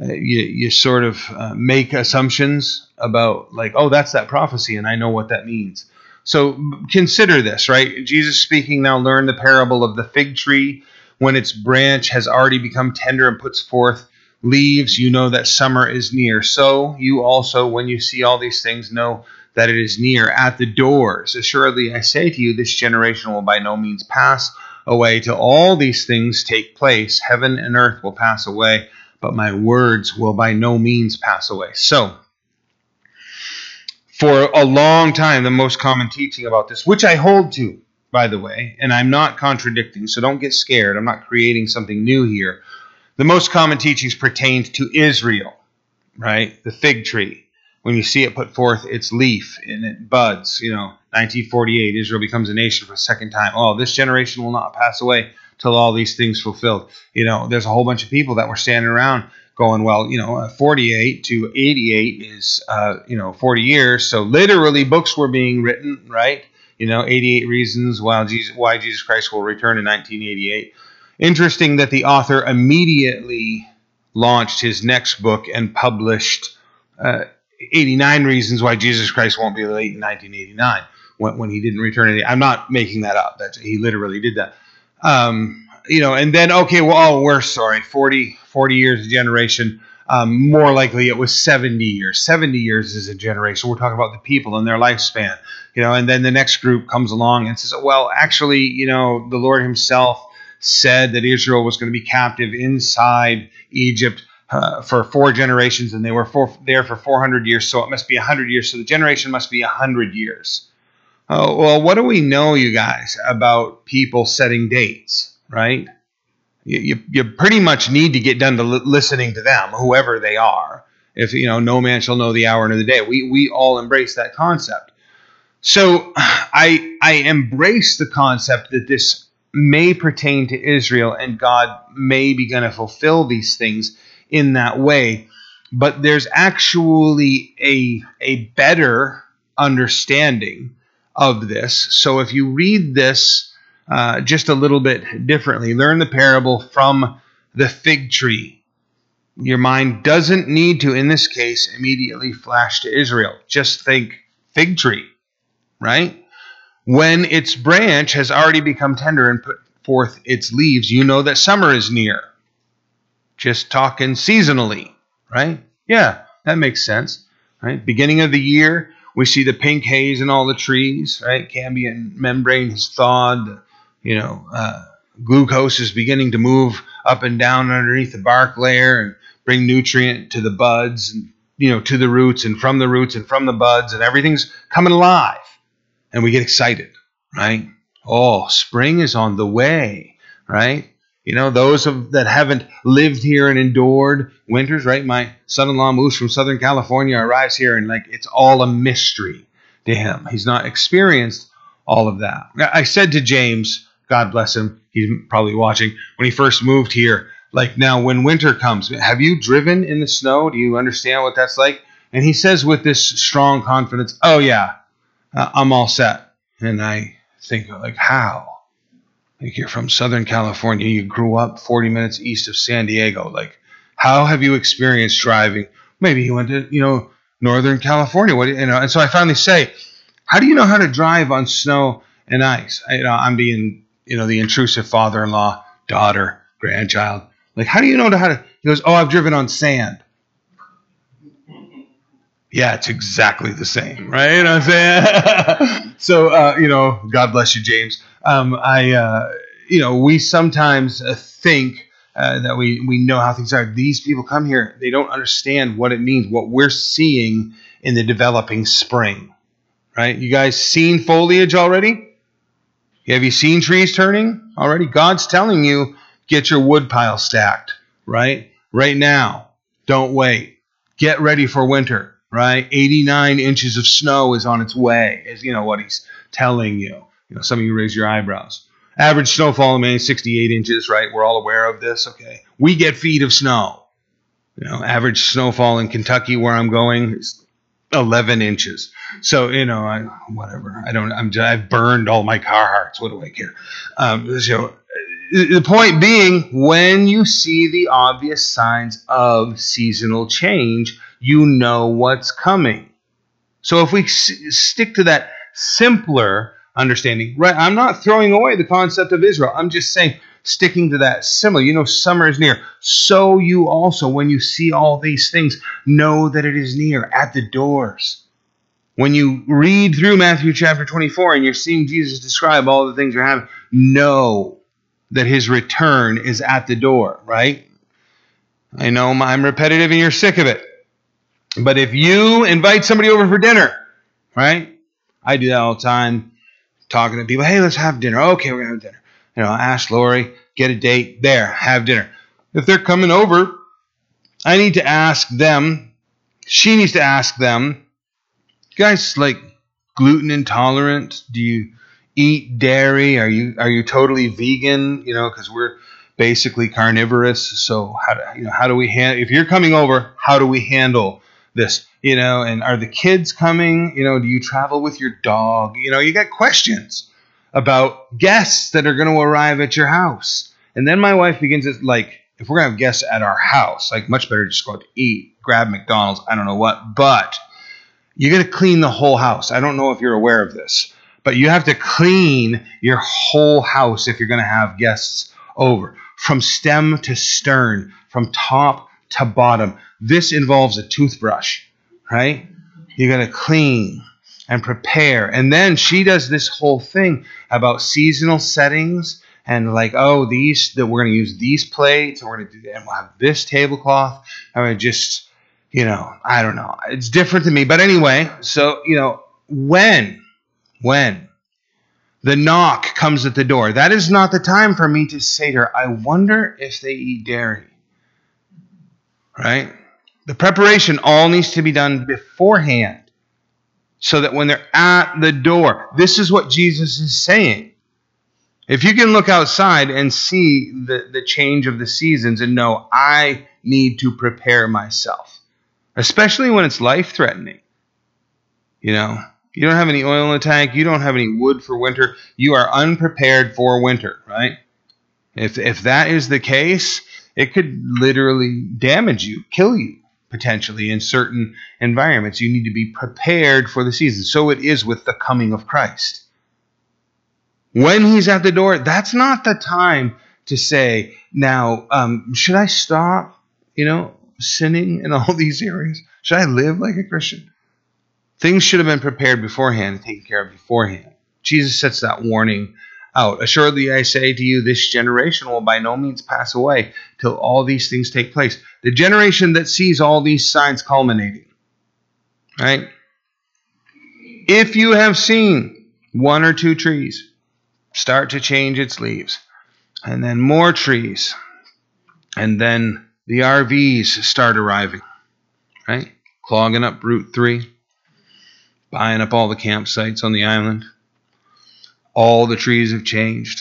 Speaker 1: uh, you you sort of uh, make assumptions about like oh that's that prophecy, and I know what that means. So consider this, right? Jesus speaking now. Learn the parable of the fig tree when its branch has already become tender and puts forth leaves. You know that summer is near. So you also, when you see all these things, know that it is near at the doors. Assuredly, I say to you, this generation will by no means pass away till all these things take place. Heaven and earth will pass away, but my words will by no means pass away. So, for a long time, the most common teaching about this, which I hold to, by the way, and I'm not contradicting, so don't get scared. I'm not creating something new here. The most common teachings pertained to Israel, right? The fig tree when you see it put forth its leaf and it buds, you know, 1948, Israel becomes a nation for a second time. Oh, this generation will not pass away till all these things fulfilled. You know, there's a whole bunch of people that were standing around going, well, you know, 48 to 88 is, uh, you know, 40 years. So literally, books were being written, right? You know, 88 reasons why Jesus, why Jesus Christ will return in 1988. Interesting that the author immediately launched his next book and published uh, 89 reasons why Jesus Christ won't be late in 1989 when, when he didn't return any. I'm not making that up. That's he literally did that. Um, you know, and then okay, well, oh, we're sorry, 40, 40 years of generation. Um, more likely, it was 70 years. 70 years is a generation. We're talking about the people and their lifespan, you know. And then the next group comes along and says, "Well, actually, you know, the Lord Himself said that Israel was going to be captive inside Egypt." Uh, for four generations, and they were for, there for 400 years, so it must be 100 years. So the generation must be 100 years. Oh, well, what do we know, you guys, about people setting dates, right? You, you, pretty much need to get done to li- listening to them, whoever they are. If, you know, no man shall know the hour nor the day. We, we all embrace that concept. So I, I embrace the concept that this may pertain to Israel and God may be going to fulfill these things in that way. But there's actually a, a better understanding of this. So if you read this uh, just a little bit differently, learn the parable from the fig tree. Your mind doesn't need to, in this case, immediately flash to Israel. Just think fig tree, right? When its branch has already become tender and put forth its leaves, you know that summer is near. Just talking seasonally, right? Yeah, that makes sense, right? Beginning of the year, we see the pink haze in all the trees, right? Cambium membrane has thawed. You know, uh, glucose is beginning to move up and down underneath the bark layer and bring nutrient to the buds and you know to the roots and from the roots and from the buds and everything's coming alive and we get excited right oh spring is on the way right you know, those of, that haven't lived here and endured winters, right? My son-in-law moves from Southern California, arrives here, and like it's all a mystery to him. He's not experienced all of that. I said to James, God bless him, he's probably watching, when he first moved here, like now when winter comes, have you driven in the snow? Do you understand what that's like? And he says with this strong confidence, "Oh yeah, uh, I'm all set." And I think like, how? Like you're from Southern California, you grew up 40 minutes east of San Diego. Like, how have you experienced driving? Maybe you went to, you know, Northern California. What you know? And so I finally say, how do you know how to drive on snow and ice? I, you know, I'm being, you know, the intrusive father-in-law, daughter, grandchild. Like, how do you know how to? He goes, oh, I've driven on sand. Yeah, it's exactly the same, right? You know what I'm saying? so, uh, you know, God bless you, James um, I, uh, you know, we sometimes uh, think uh, that we, we know how things are. These people come here, they don't understand what it means, what we're seeing in the developing spring, right? You guys seen foliage already? Have you seen trees turning already? God's telling you, get your wood pile stacked, right? Right now. Don't wait. Get ready for winter, right? 89 inches of snow is on its way, is you know what he's telling you. You know, some of you raise your eyebrows. Average snowfall in Maine, 68 inches, right? We're all aware of this. Okay. We get feet of snow. You know, average snowfall in Kentucky, where I'm going, is 11 inches. So, you know, I, whatever. I don't, I'm, I've burned all my Carhartts. What do I care? Um, so, the point being, when you see the obvious signs of seasonal change, you know what's coming. So, if we s- stick to that simpler understanding. Right? I'm not throwing away the concept of Israel. I'm just saying, sticking to that similar. You know, summer is near. So you also, when you see all these things, know that it is near at the doors. When you read through Matthew chapter 24 and you're seeing Jesus describe all the things you're having, know that his return is at the door, right? I know I'm repetitive and you're sick of it. But if you invite somebody over for dinner, right? I do that all the time talking to people. Hey, let's have dinner. Okay, we're gonna have dinner. You know, ask Lori, get a date. There, have dinner. If they're coming over, I need to ask them. She needs to ask them. Guys, like gluten intolerant? Do you eat dairy? Are you are you totally vegan? You know, because we're basically carnivorous. So how do you know how do we handle? If you're coming over, how do we handle this? you know, and are the kids coming? You know, do you travel with your dog? You know, you got questions about guests that are going to arrive at your house. And then my wife begins to like, if we're going to have guests at our house, like much better just go out to eat, grab McDonald's, I don't know what, but you got to clean the whole house. I don't know if you're aware of this, but you have to clean your whole house if you're going to have guests over from stem to stern, from top to bottom. This involves a toothbrush, right? You got to clean and prepare. And then she does this whole thing about seasonal settings and like, oh, these that we're going to use these plates and we're going to do and we'll have this tablecloth. I mean, just you know, I don't know. It's different to me, but anyway. So you know, when when the knock comes at the door, that is not the time for me to say to her, I wonder if they eat dairy. Right? The preparation all needs to be done beforehand so that when they're at the door, this is what Jesus is saying. If you can look outside and see the, the change of the seasons and know, I need to prepare myself, especially when it's life threatening. You know, you don't have any oil in the tank, you don't have any wood for winter, you are unprepared for winter, right? If, if that is the case, it could literally damage you, kill you potentially in certain environments. You need to be prepared for the season. So it is with the coming of Christ. When he's at the door, that's not the time to say, now, um, should I stop, you know, sinning in all these areas? Should I live like a Christian? Things should have been prepared beforehand and taken care of beforehand. Jesus sets that warning out. Assuredly, I say to you, this generation will by no means pass away till all these things take place. The generation that sees all these signs culminating, right? If you have seen one or two trees start to change its leaves, and then more trees, and then the RVs start arriving, right? Clogging up Route 3, buying up all the campsites on the island all the trees have changed.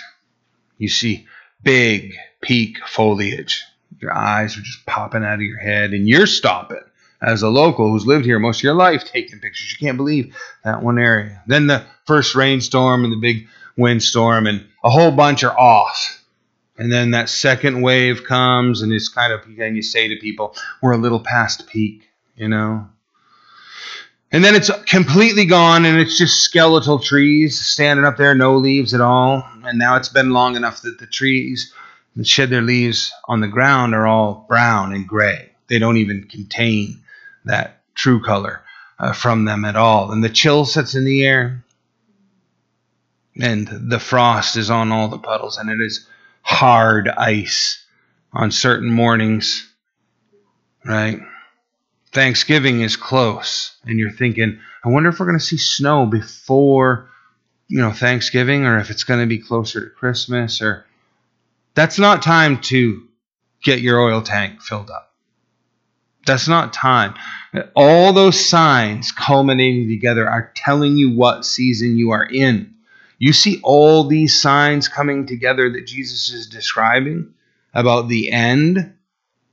Speaker 1: You see big peak foliage. Your eyes are just popping out of your head, and you're stopping as a local who's lived here most of your life taking pictures. You can't believe that one area. Then the first rainstorm and the big windstorm, and a whole bunch are off. And then that second wave comes, and it's kind of, and you say to people, we're a little past peak, you know? And then it's completely gone and it's just skeletal trees standing up there, no leaves at all. And now it's been long enough that the trees that shed their leaves on the ground are all brown and gray. They don't even contain that true color uh, from them at all. And the chill sets in the air. And the frost is on all the puddles, and it is hard ice on certain mornings, right? Thanksgiving is close and you're thinking, I wonder if we're going to see snow before, you know, Thanksgiving or if it's going to be closer to Christmas or that's not time to get your oil tank filled up. That's not time. All those signs culminating together are telling you what season you are in. You see all these signs coming together that Jesus is describing about the end.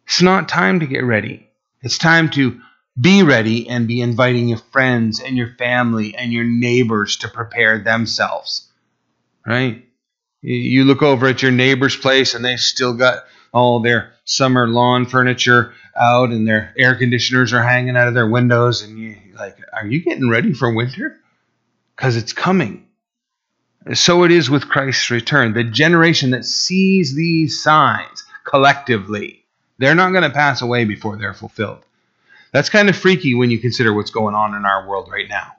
Speaker 1: It's not time to get ready. It's time to be ready and be inviting your friends and your family and your neighbors to prepare themselves. Right? You look over at your neighbor's place and they still got all their summer lawn furniture out and their air conditioners are hanging out of their windows and you like are you getting ready for winter? Cuz it's coming. So it is with Christ's return. The generation that sees these signs collectively they're not going to pass away before they're fulfilled. That's kind of freaky when you consider what's going on in our world right now.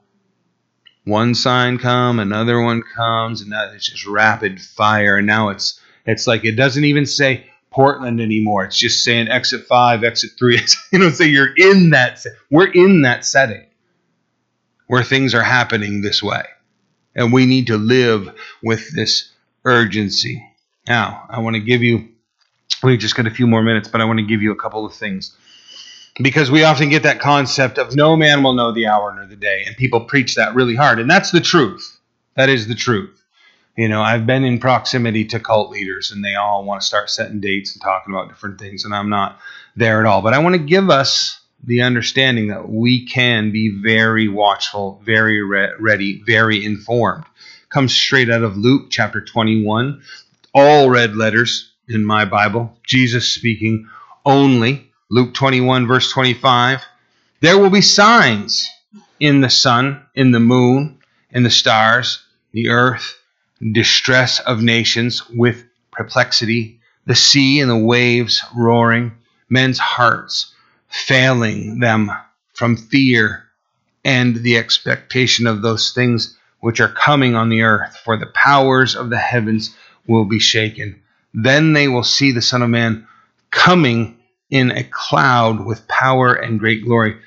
Speaker 1: One sign come, another one comes, and now it's just rapid fire. And now it's it's like it doesn't even say Portland anymore. It's just saying exit five, exit three. you know, so you're in that. We're in that setting where things are happening this way, and we need to live with this urgency. Now, I want to give you We've just got a few more minutes, but I want to give you a couple of things. Because we often get that concept of no man will know the hour nor the day, and people preach that really hard. And that's the truth. That is the truth. You know, I've been in proximity to cult leaders, and they all want to start setting dates and talking about different things, and I'm not there at all. But I want to give us the understanding that we can be very watchful, very re- ready, very informed. Comes straight out of Luke chapter 21, all red letters, in my Bible, Jesus speaking only. Luke 21, verse 25. There will be signs in the sun, in the moon, in the stars, the earth, distress of nations with perplexity, the sea and the waves roaring, men's hearts, failing them from fear and the expectation of those things which are coming on the earth, for the powers of the heavens will be shaken. Then they will see the Son of Man coming in a cloud with power and great glory.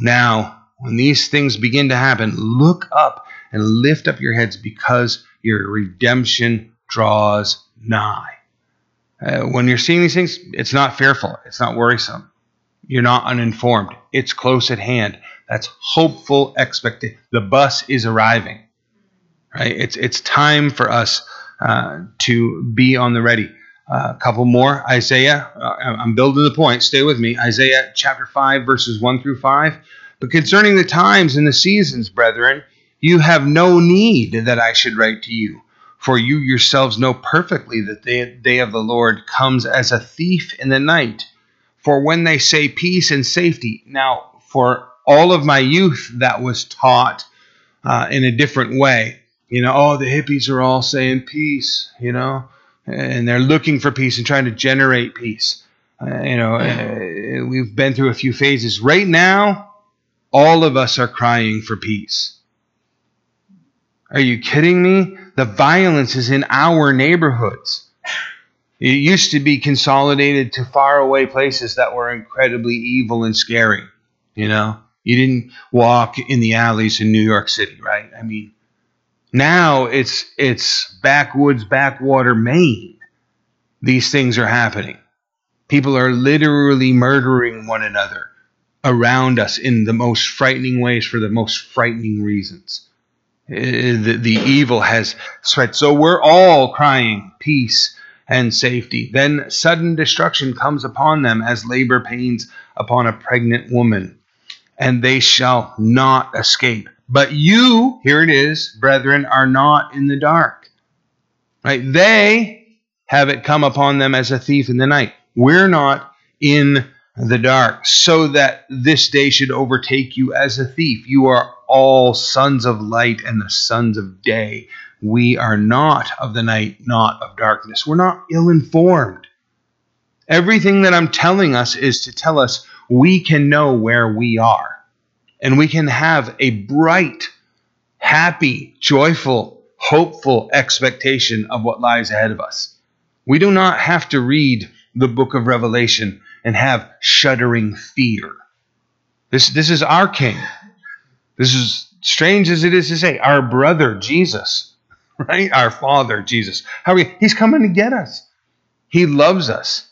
Speaker 1: Now, when these things begin to happen, look up and lift up your heads because your redemption draws nigh. Uh, when you're seeing these things, it's not fearful, it's not worrisome. You're not uninformed. It's close at hand. That's hopeful expectation. The bus is arriving. Right? It's it's time for us uh, to be on the ready. A couple more. Isaiah. Uh, I'm building the point. Stay with me. Isaiah chapter five, verses one through five. But concerning the times and the seasons, brethren, you have no need that I should write to you. For you yourselves know perfectly that the day of the Lord comes as a thief in the night. For when they say peace and safety, now for all of my youth that was taught uh, in a different way. You know, oh, the hippies are all saying peace, you know, and they're looking for peace and trying to generate peace. Uh, you know, uh, we've been through a few phases. Right now, all of us are crying for peace. Are you kidding me? The violence is in our neighborhoods. It used to be consolidated to faraway places that were incredibly evil and scary, you know? You didn't walk in the alleys in New York City, right? I mean, now it's it's backwoods, backwater Maine. These things are happening. People are literally murdering one another around us in the most frightening ways for the most frightening reasons. Uh, the, the evil has spread. So we're all crying peace and safety. Then sudden destruction comes upon them as labor pains upon a pregnant woman and they shall not escape. But you, here it is, brethren, are not in the dark. Right? They have it come upon them as a thief in the night. We're not in the dark, so that this day should overtake you as a thief. You are all sons of light and the sons of day. We are not of the night, not of darkness. We're not ill informed. Everything that I'm telling us is to tell us we can know where we are. And we can have a bright, happy, joyful, hopeful expectation of what lies ahead of us. We do not have to read the book of Revelation and have shuddering fear. This, this is our King. This is strange as it is to say, our brother Jesus, right? Our Father Jesus. How we, he's coming to get us. He loves us.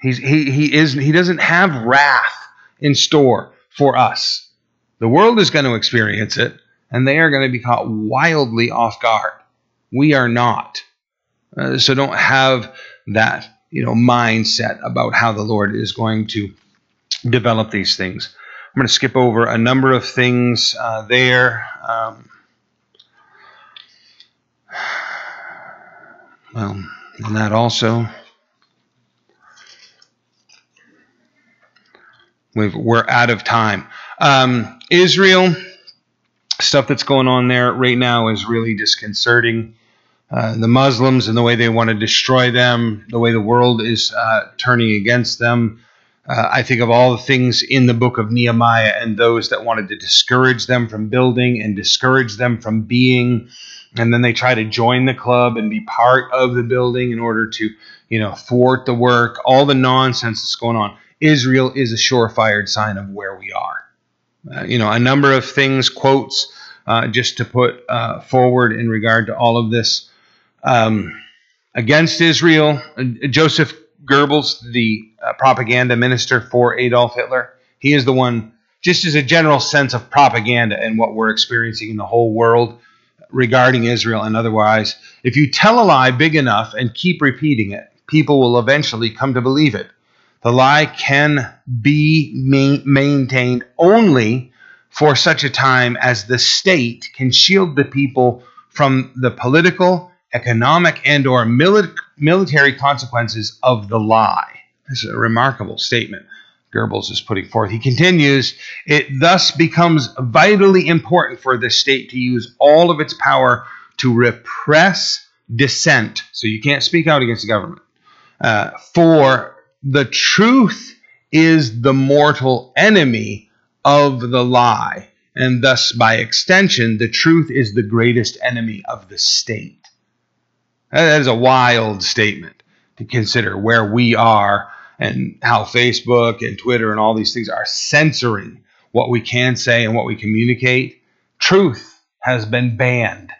Speaker 1: He's, he, he, is, he doesn't have wrath in store for us. The world is going to experience it, and they are going to be caught wildly off guard. We are not. Uh, so don't have that you know mindset about how the Lord is going to develop these things. I'm going to skip over a number of things uh, there. Um, well, and that also. we are out of time. Um, Israel, stuff that's going on there right now is really disconcerting. Uh, the Muslims and the way they want to destroy them, the way the world is uh, turning against them. Uh, I think of all the things in the book of Nehemiah and those that wanted to discourage them from building and discourage them from being. And then they try to join the club and be part of the building in order to, you know, thwart the work. All the nonsense that's going on. Israel is a surefire sign of where we are. Uh, you know, a number of things, quotes, uh, just to put uh, forward in regard to all of this. Um, against Israel, uh, Joseph Goebbels, the uh, propaganda minister for Adolf Hitler, he is the one, just as a general sense of propaganda and what we're experiencing in the whole world regarding Israel and otherwise. If you tell a lie big enough and keep repeating it, people will eventually come to believe it. The lie can be ma- maintained only for such a time as the state can shield the people from the political, economic, and or mili- military consequences of the lie. This is a remarkable statement Goebbels is putting forth. He continues, it thus becomes vitally important for the state to use all of its power to repress dissent. So you can't speak out against the government. Uh, for the truth is the mortal enemy of the lie. And thus, by extension, the truth is the greatest enemy of the state. That is a wild statement to consider where we are and how Facebook and Twitter and all these things are censoring what we can say and what we communicate. Truth has been banned,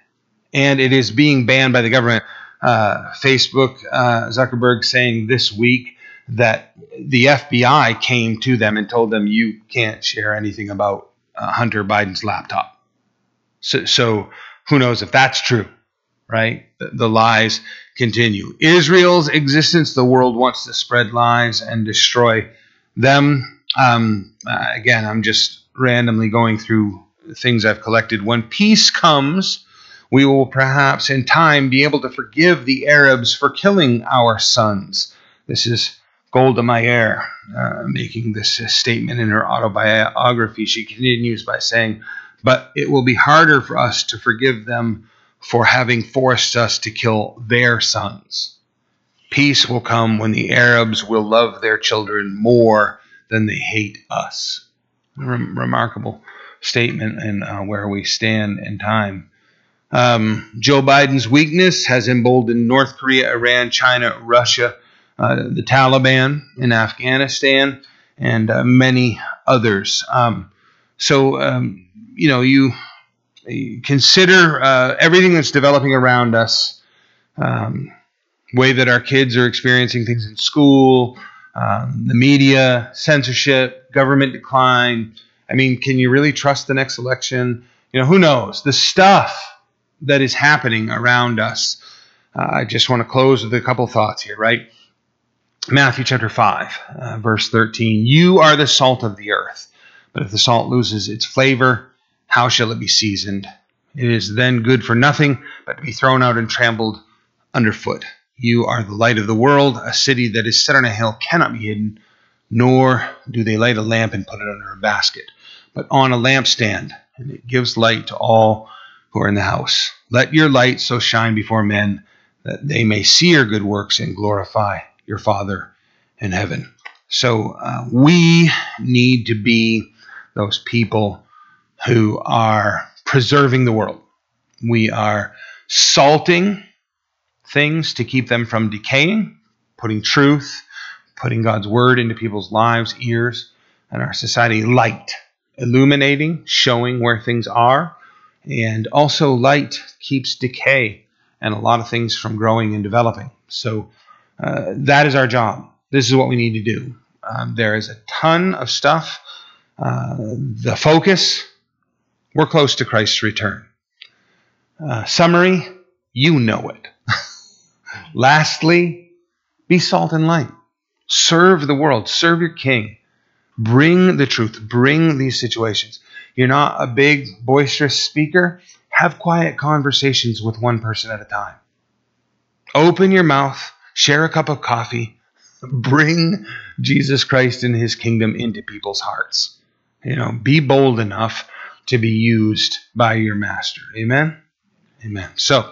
Speaker 1: and it is being banned by the government. Uh, Facebook, uh, Zuckerberg saying this week that the FBI came to them and told them you can't share anything about uh, Hunter Biden's laptop. So, so who knows if that's true? right? The, the, lies continue. Israel's existence, the world wants to spread lies and destroy them. Um, uh, again, I'm just randomly going through things I've collected. When peace comes, we will perhaps in time be able to forgive the Arabs for killing our sons. This is Golda Meir uh, making this statement in her autobiography. She continues by saying, But it will be harder for us to forgive them for having forced us to kill their sons. Peace will come when the Arabs will love their children more than they hate us. Rem- remarkable statement and uh, where we stand in time. Um, Joe Biden's weakness has emboldened North Korea, Iran, China, Russia, the Taliban in Afghanistan, and uh, many others. Um, so, um, you know, you consider uh, everything that's developing around us, um, way that our kids are experiencing things in school, um, the media, censorship, government decline. I mean, can you really trust the next election? You know, who knows? The stuff that is happening around us. Uh, I just want to close with a couple thoughts here, right? Matthew chapter 5, uh, verse 13. You are the salt of the earth, but if the salt loses its flavor, how shall it be seasoned? It is then good for nothing but to be thrown out and trampled underfoot. You are the light of the world. A city that is set on a hill cannot be hidden, nor do they light a lamp and put it under a basket, but on a lampstand, and it gives light to all who are in the house. Let your light so shine before men that they may see your good works and glorify your Father in heaven. So uh, we need to be those people who are preserving the world. We are salting things to keep them from decaying, putting truth, putting God's word into people's lives, ears, and our society light, illuminating, showing where things are. And also, light keeps decay and a lot of things from growing and developing. So, uh, that is our job. This is what we need to do. Um, there is a ton of stuff. Uh, the focus we're close to Christ's return. Uh, summary, you know it. Lastly, be salt and light. Serve the world, serve your king. Bring the truth, bring these situations. You're not a big, boisterous speaker. Have quiet conversations with one person at a time. Open your mouth, share a cup of coffee, bring Jesus Christ and his kingdom into people's hearts. You know, be bold enough to be used by your master. Amen? Amen. So,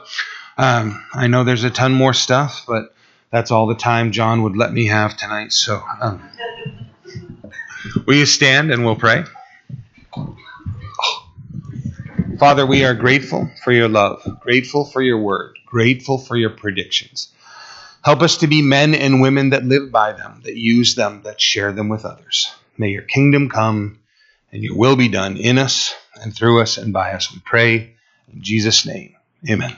Speaker 1: um, I know there's a ton more stuff, but that's all the time John would let me have tonight. So, um, will you stand and we'll pray? Father, we are grateful for your love, grateful for your word, grateful for your predictions. Help us to be men and women that live by them, that use them, that share them with others. May your kingdom come and your will be done in us and through us and by us, we pray. In Jesus' name, amen.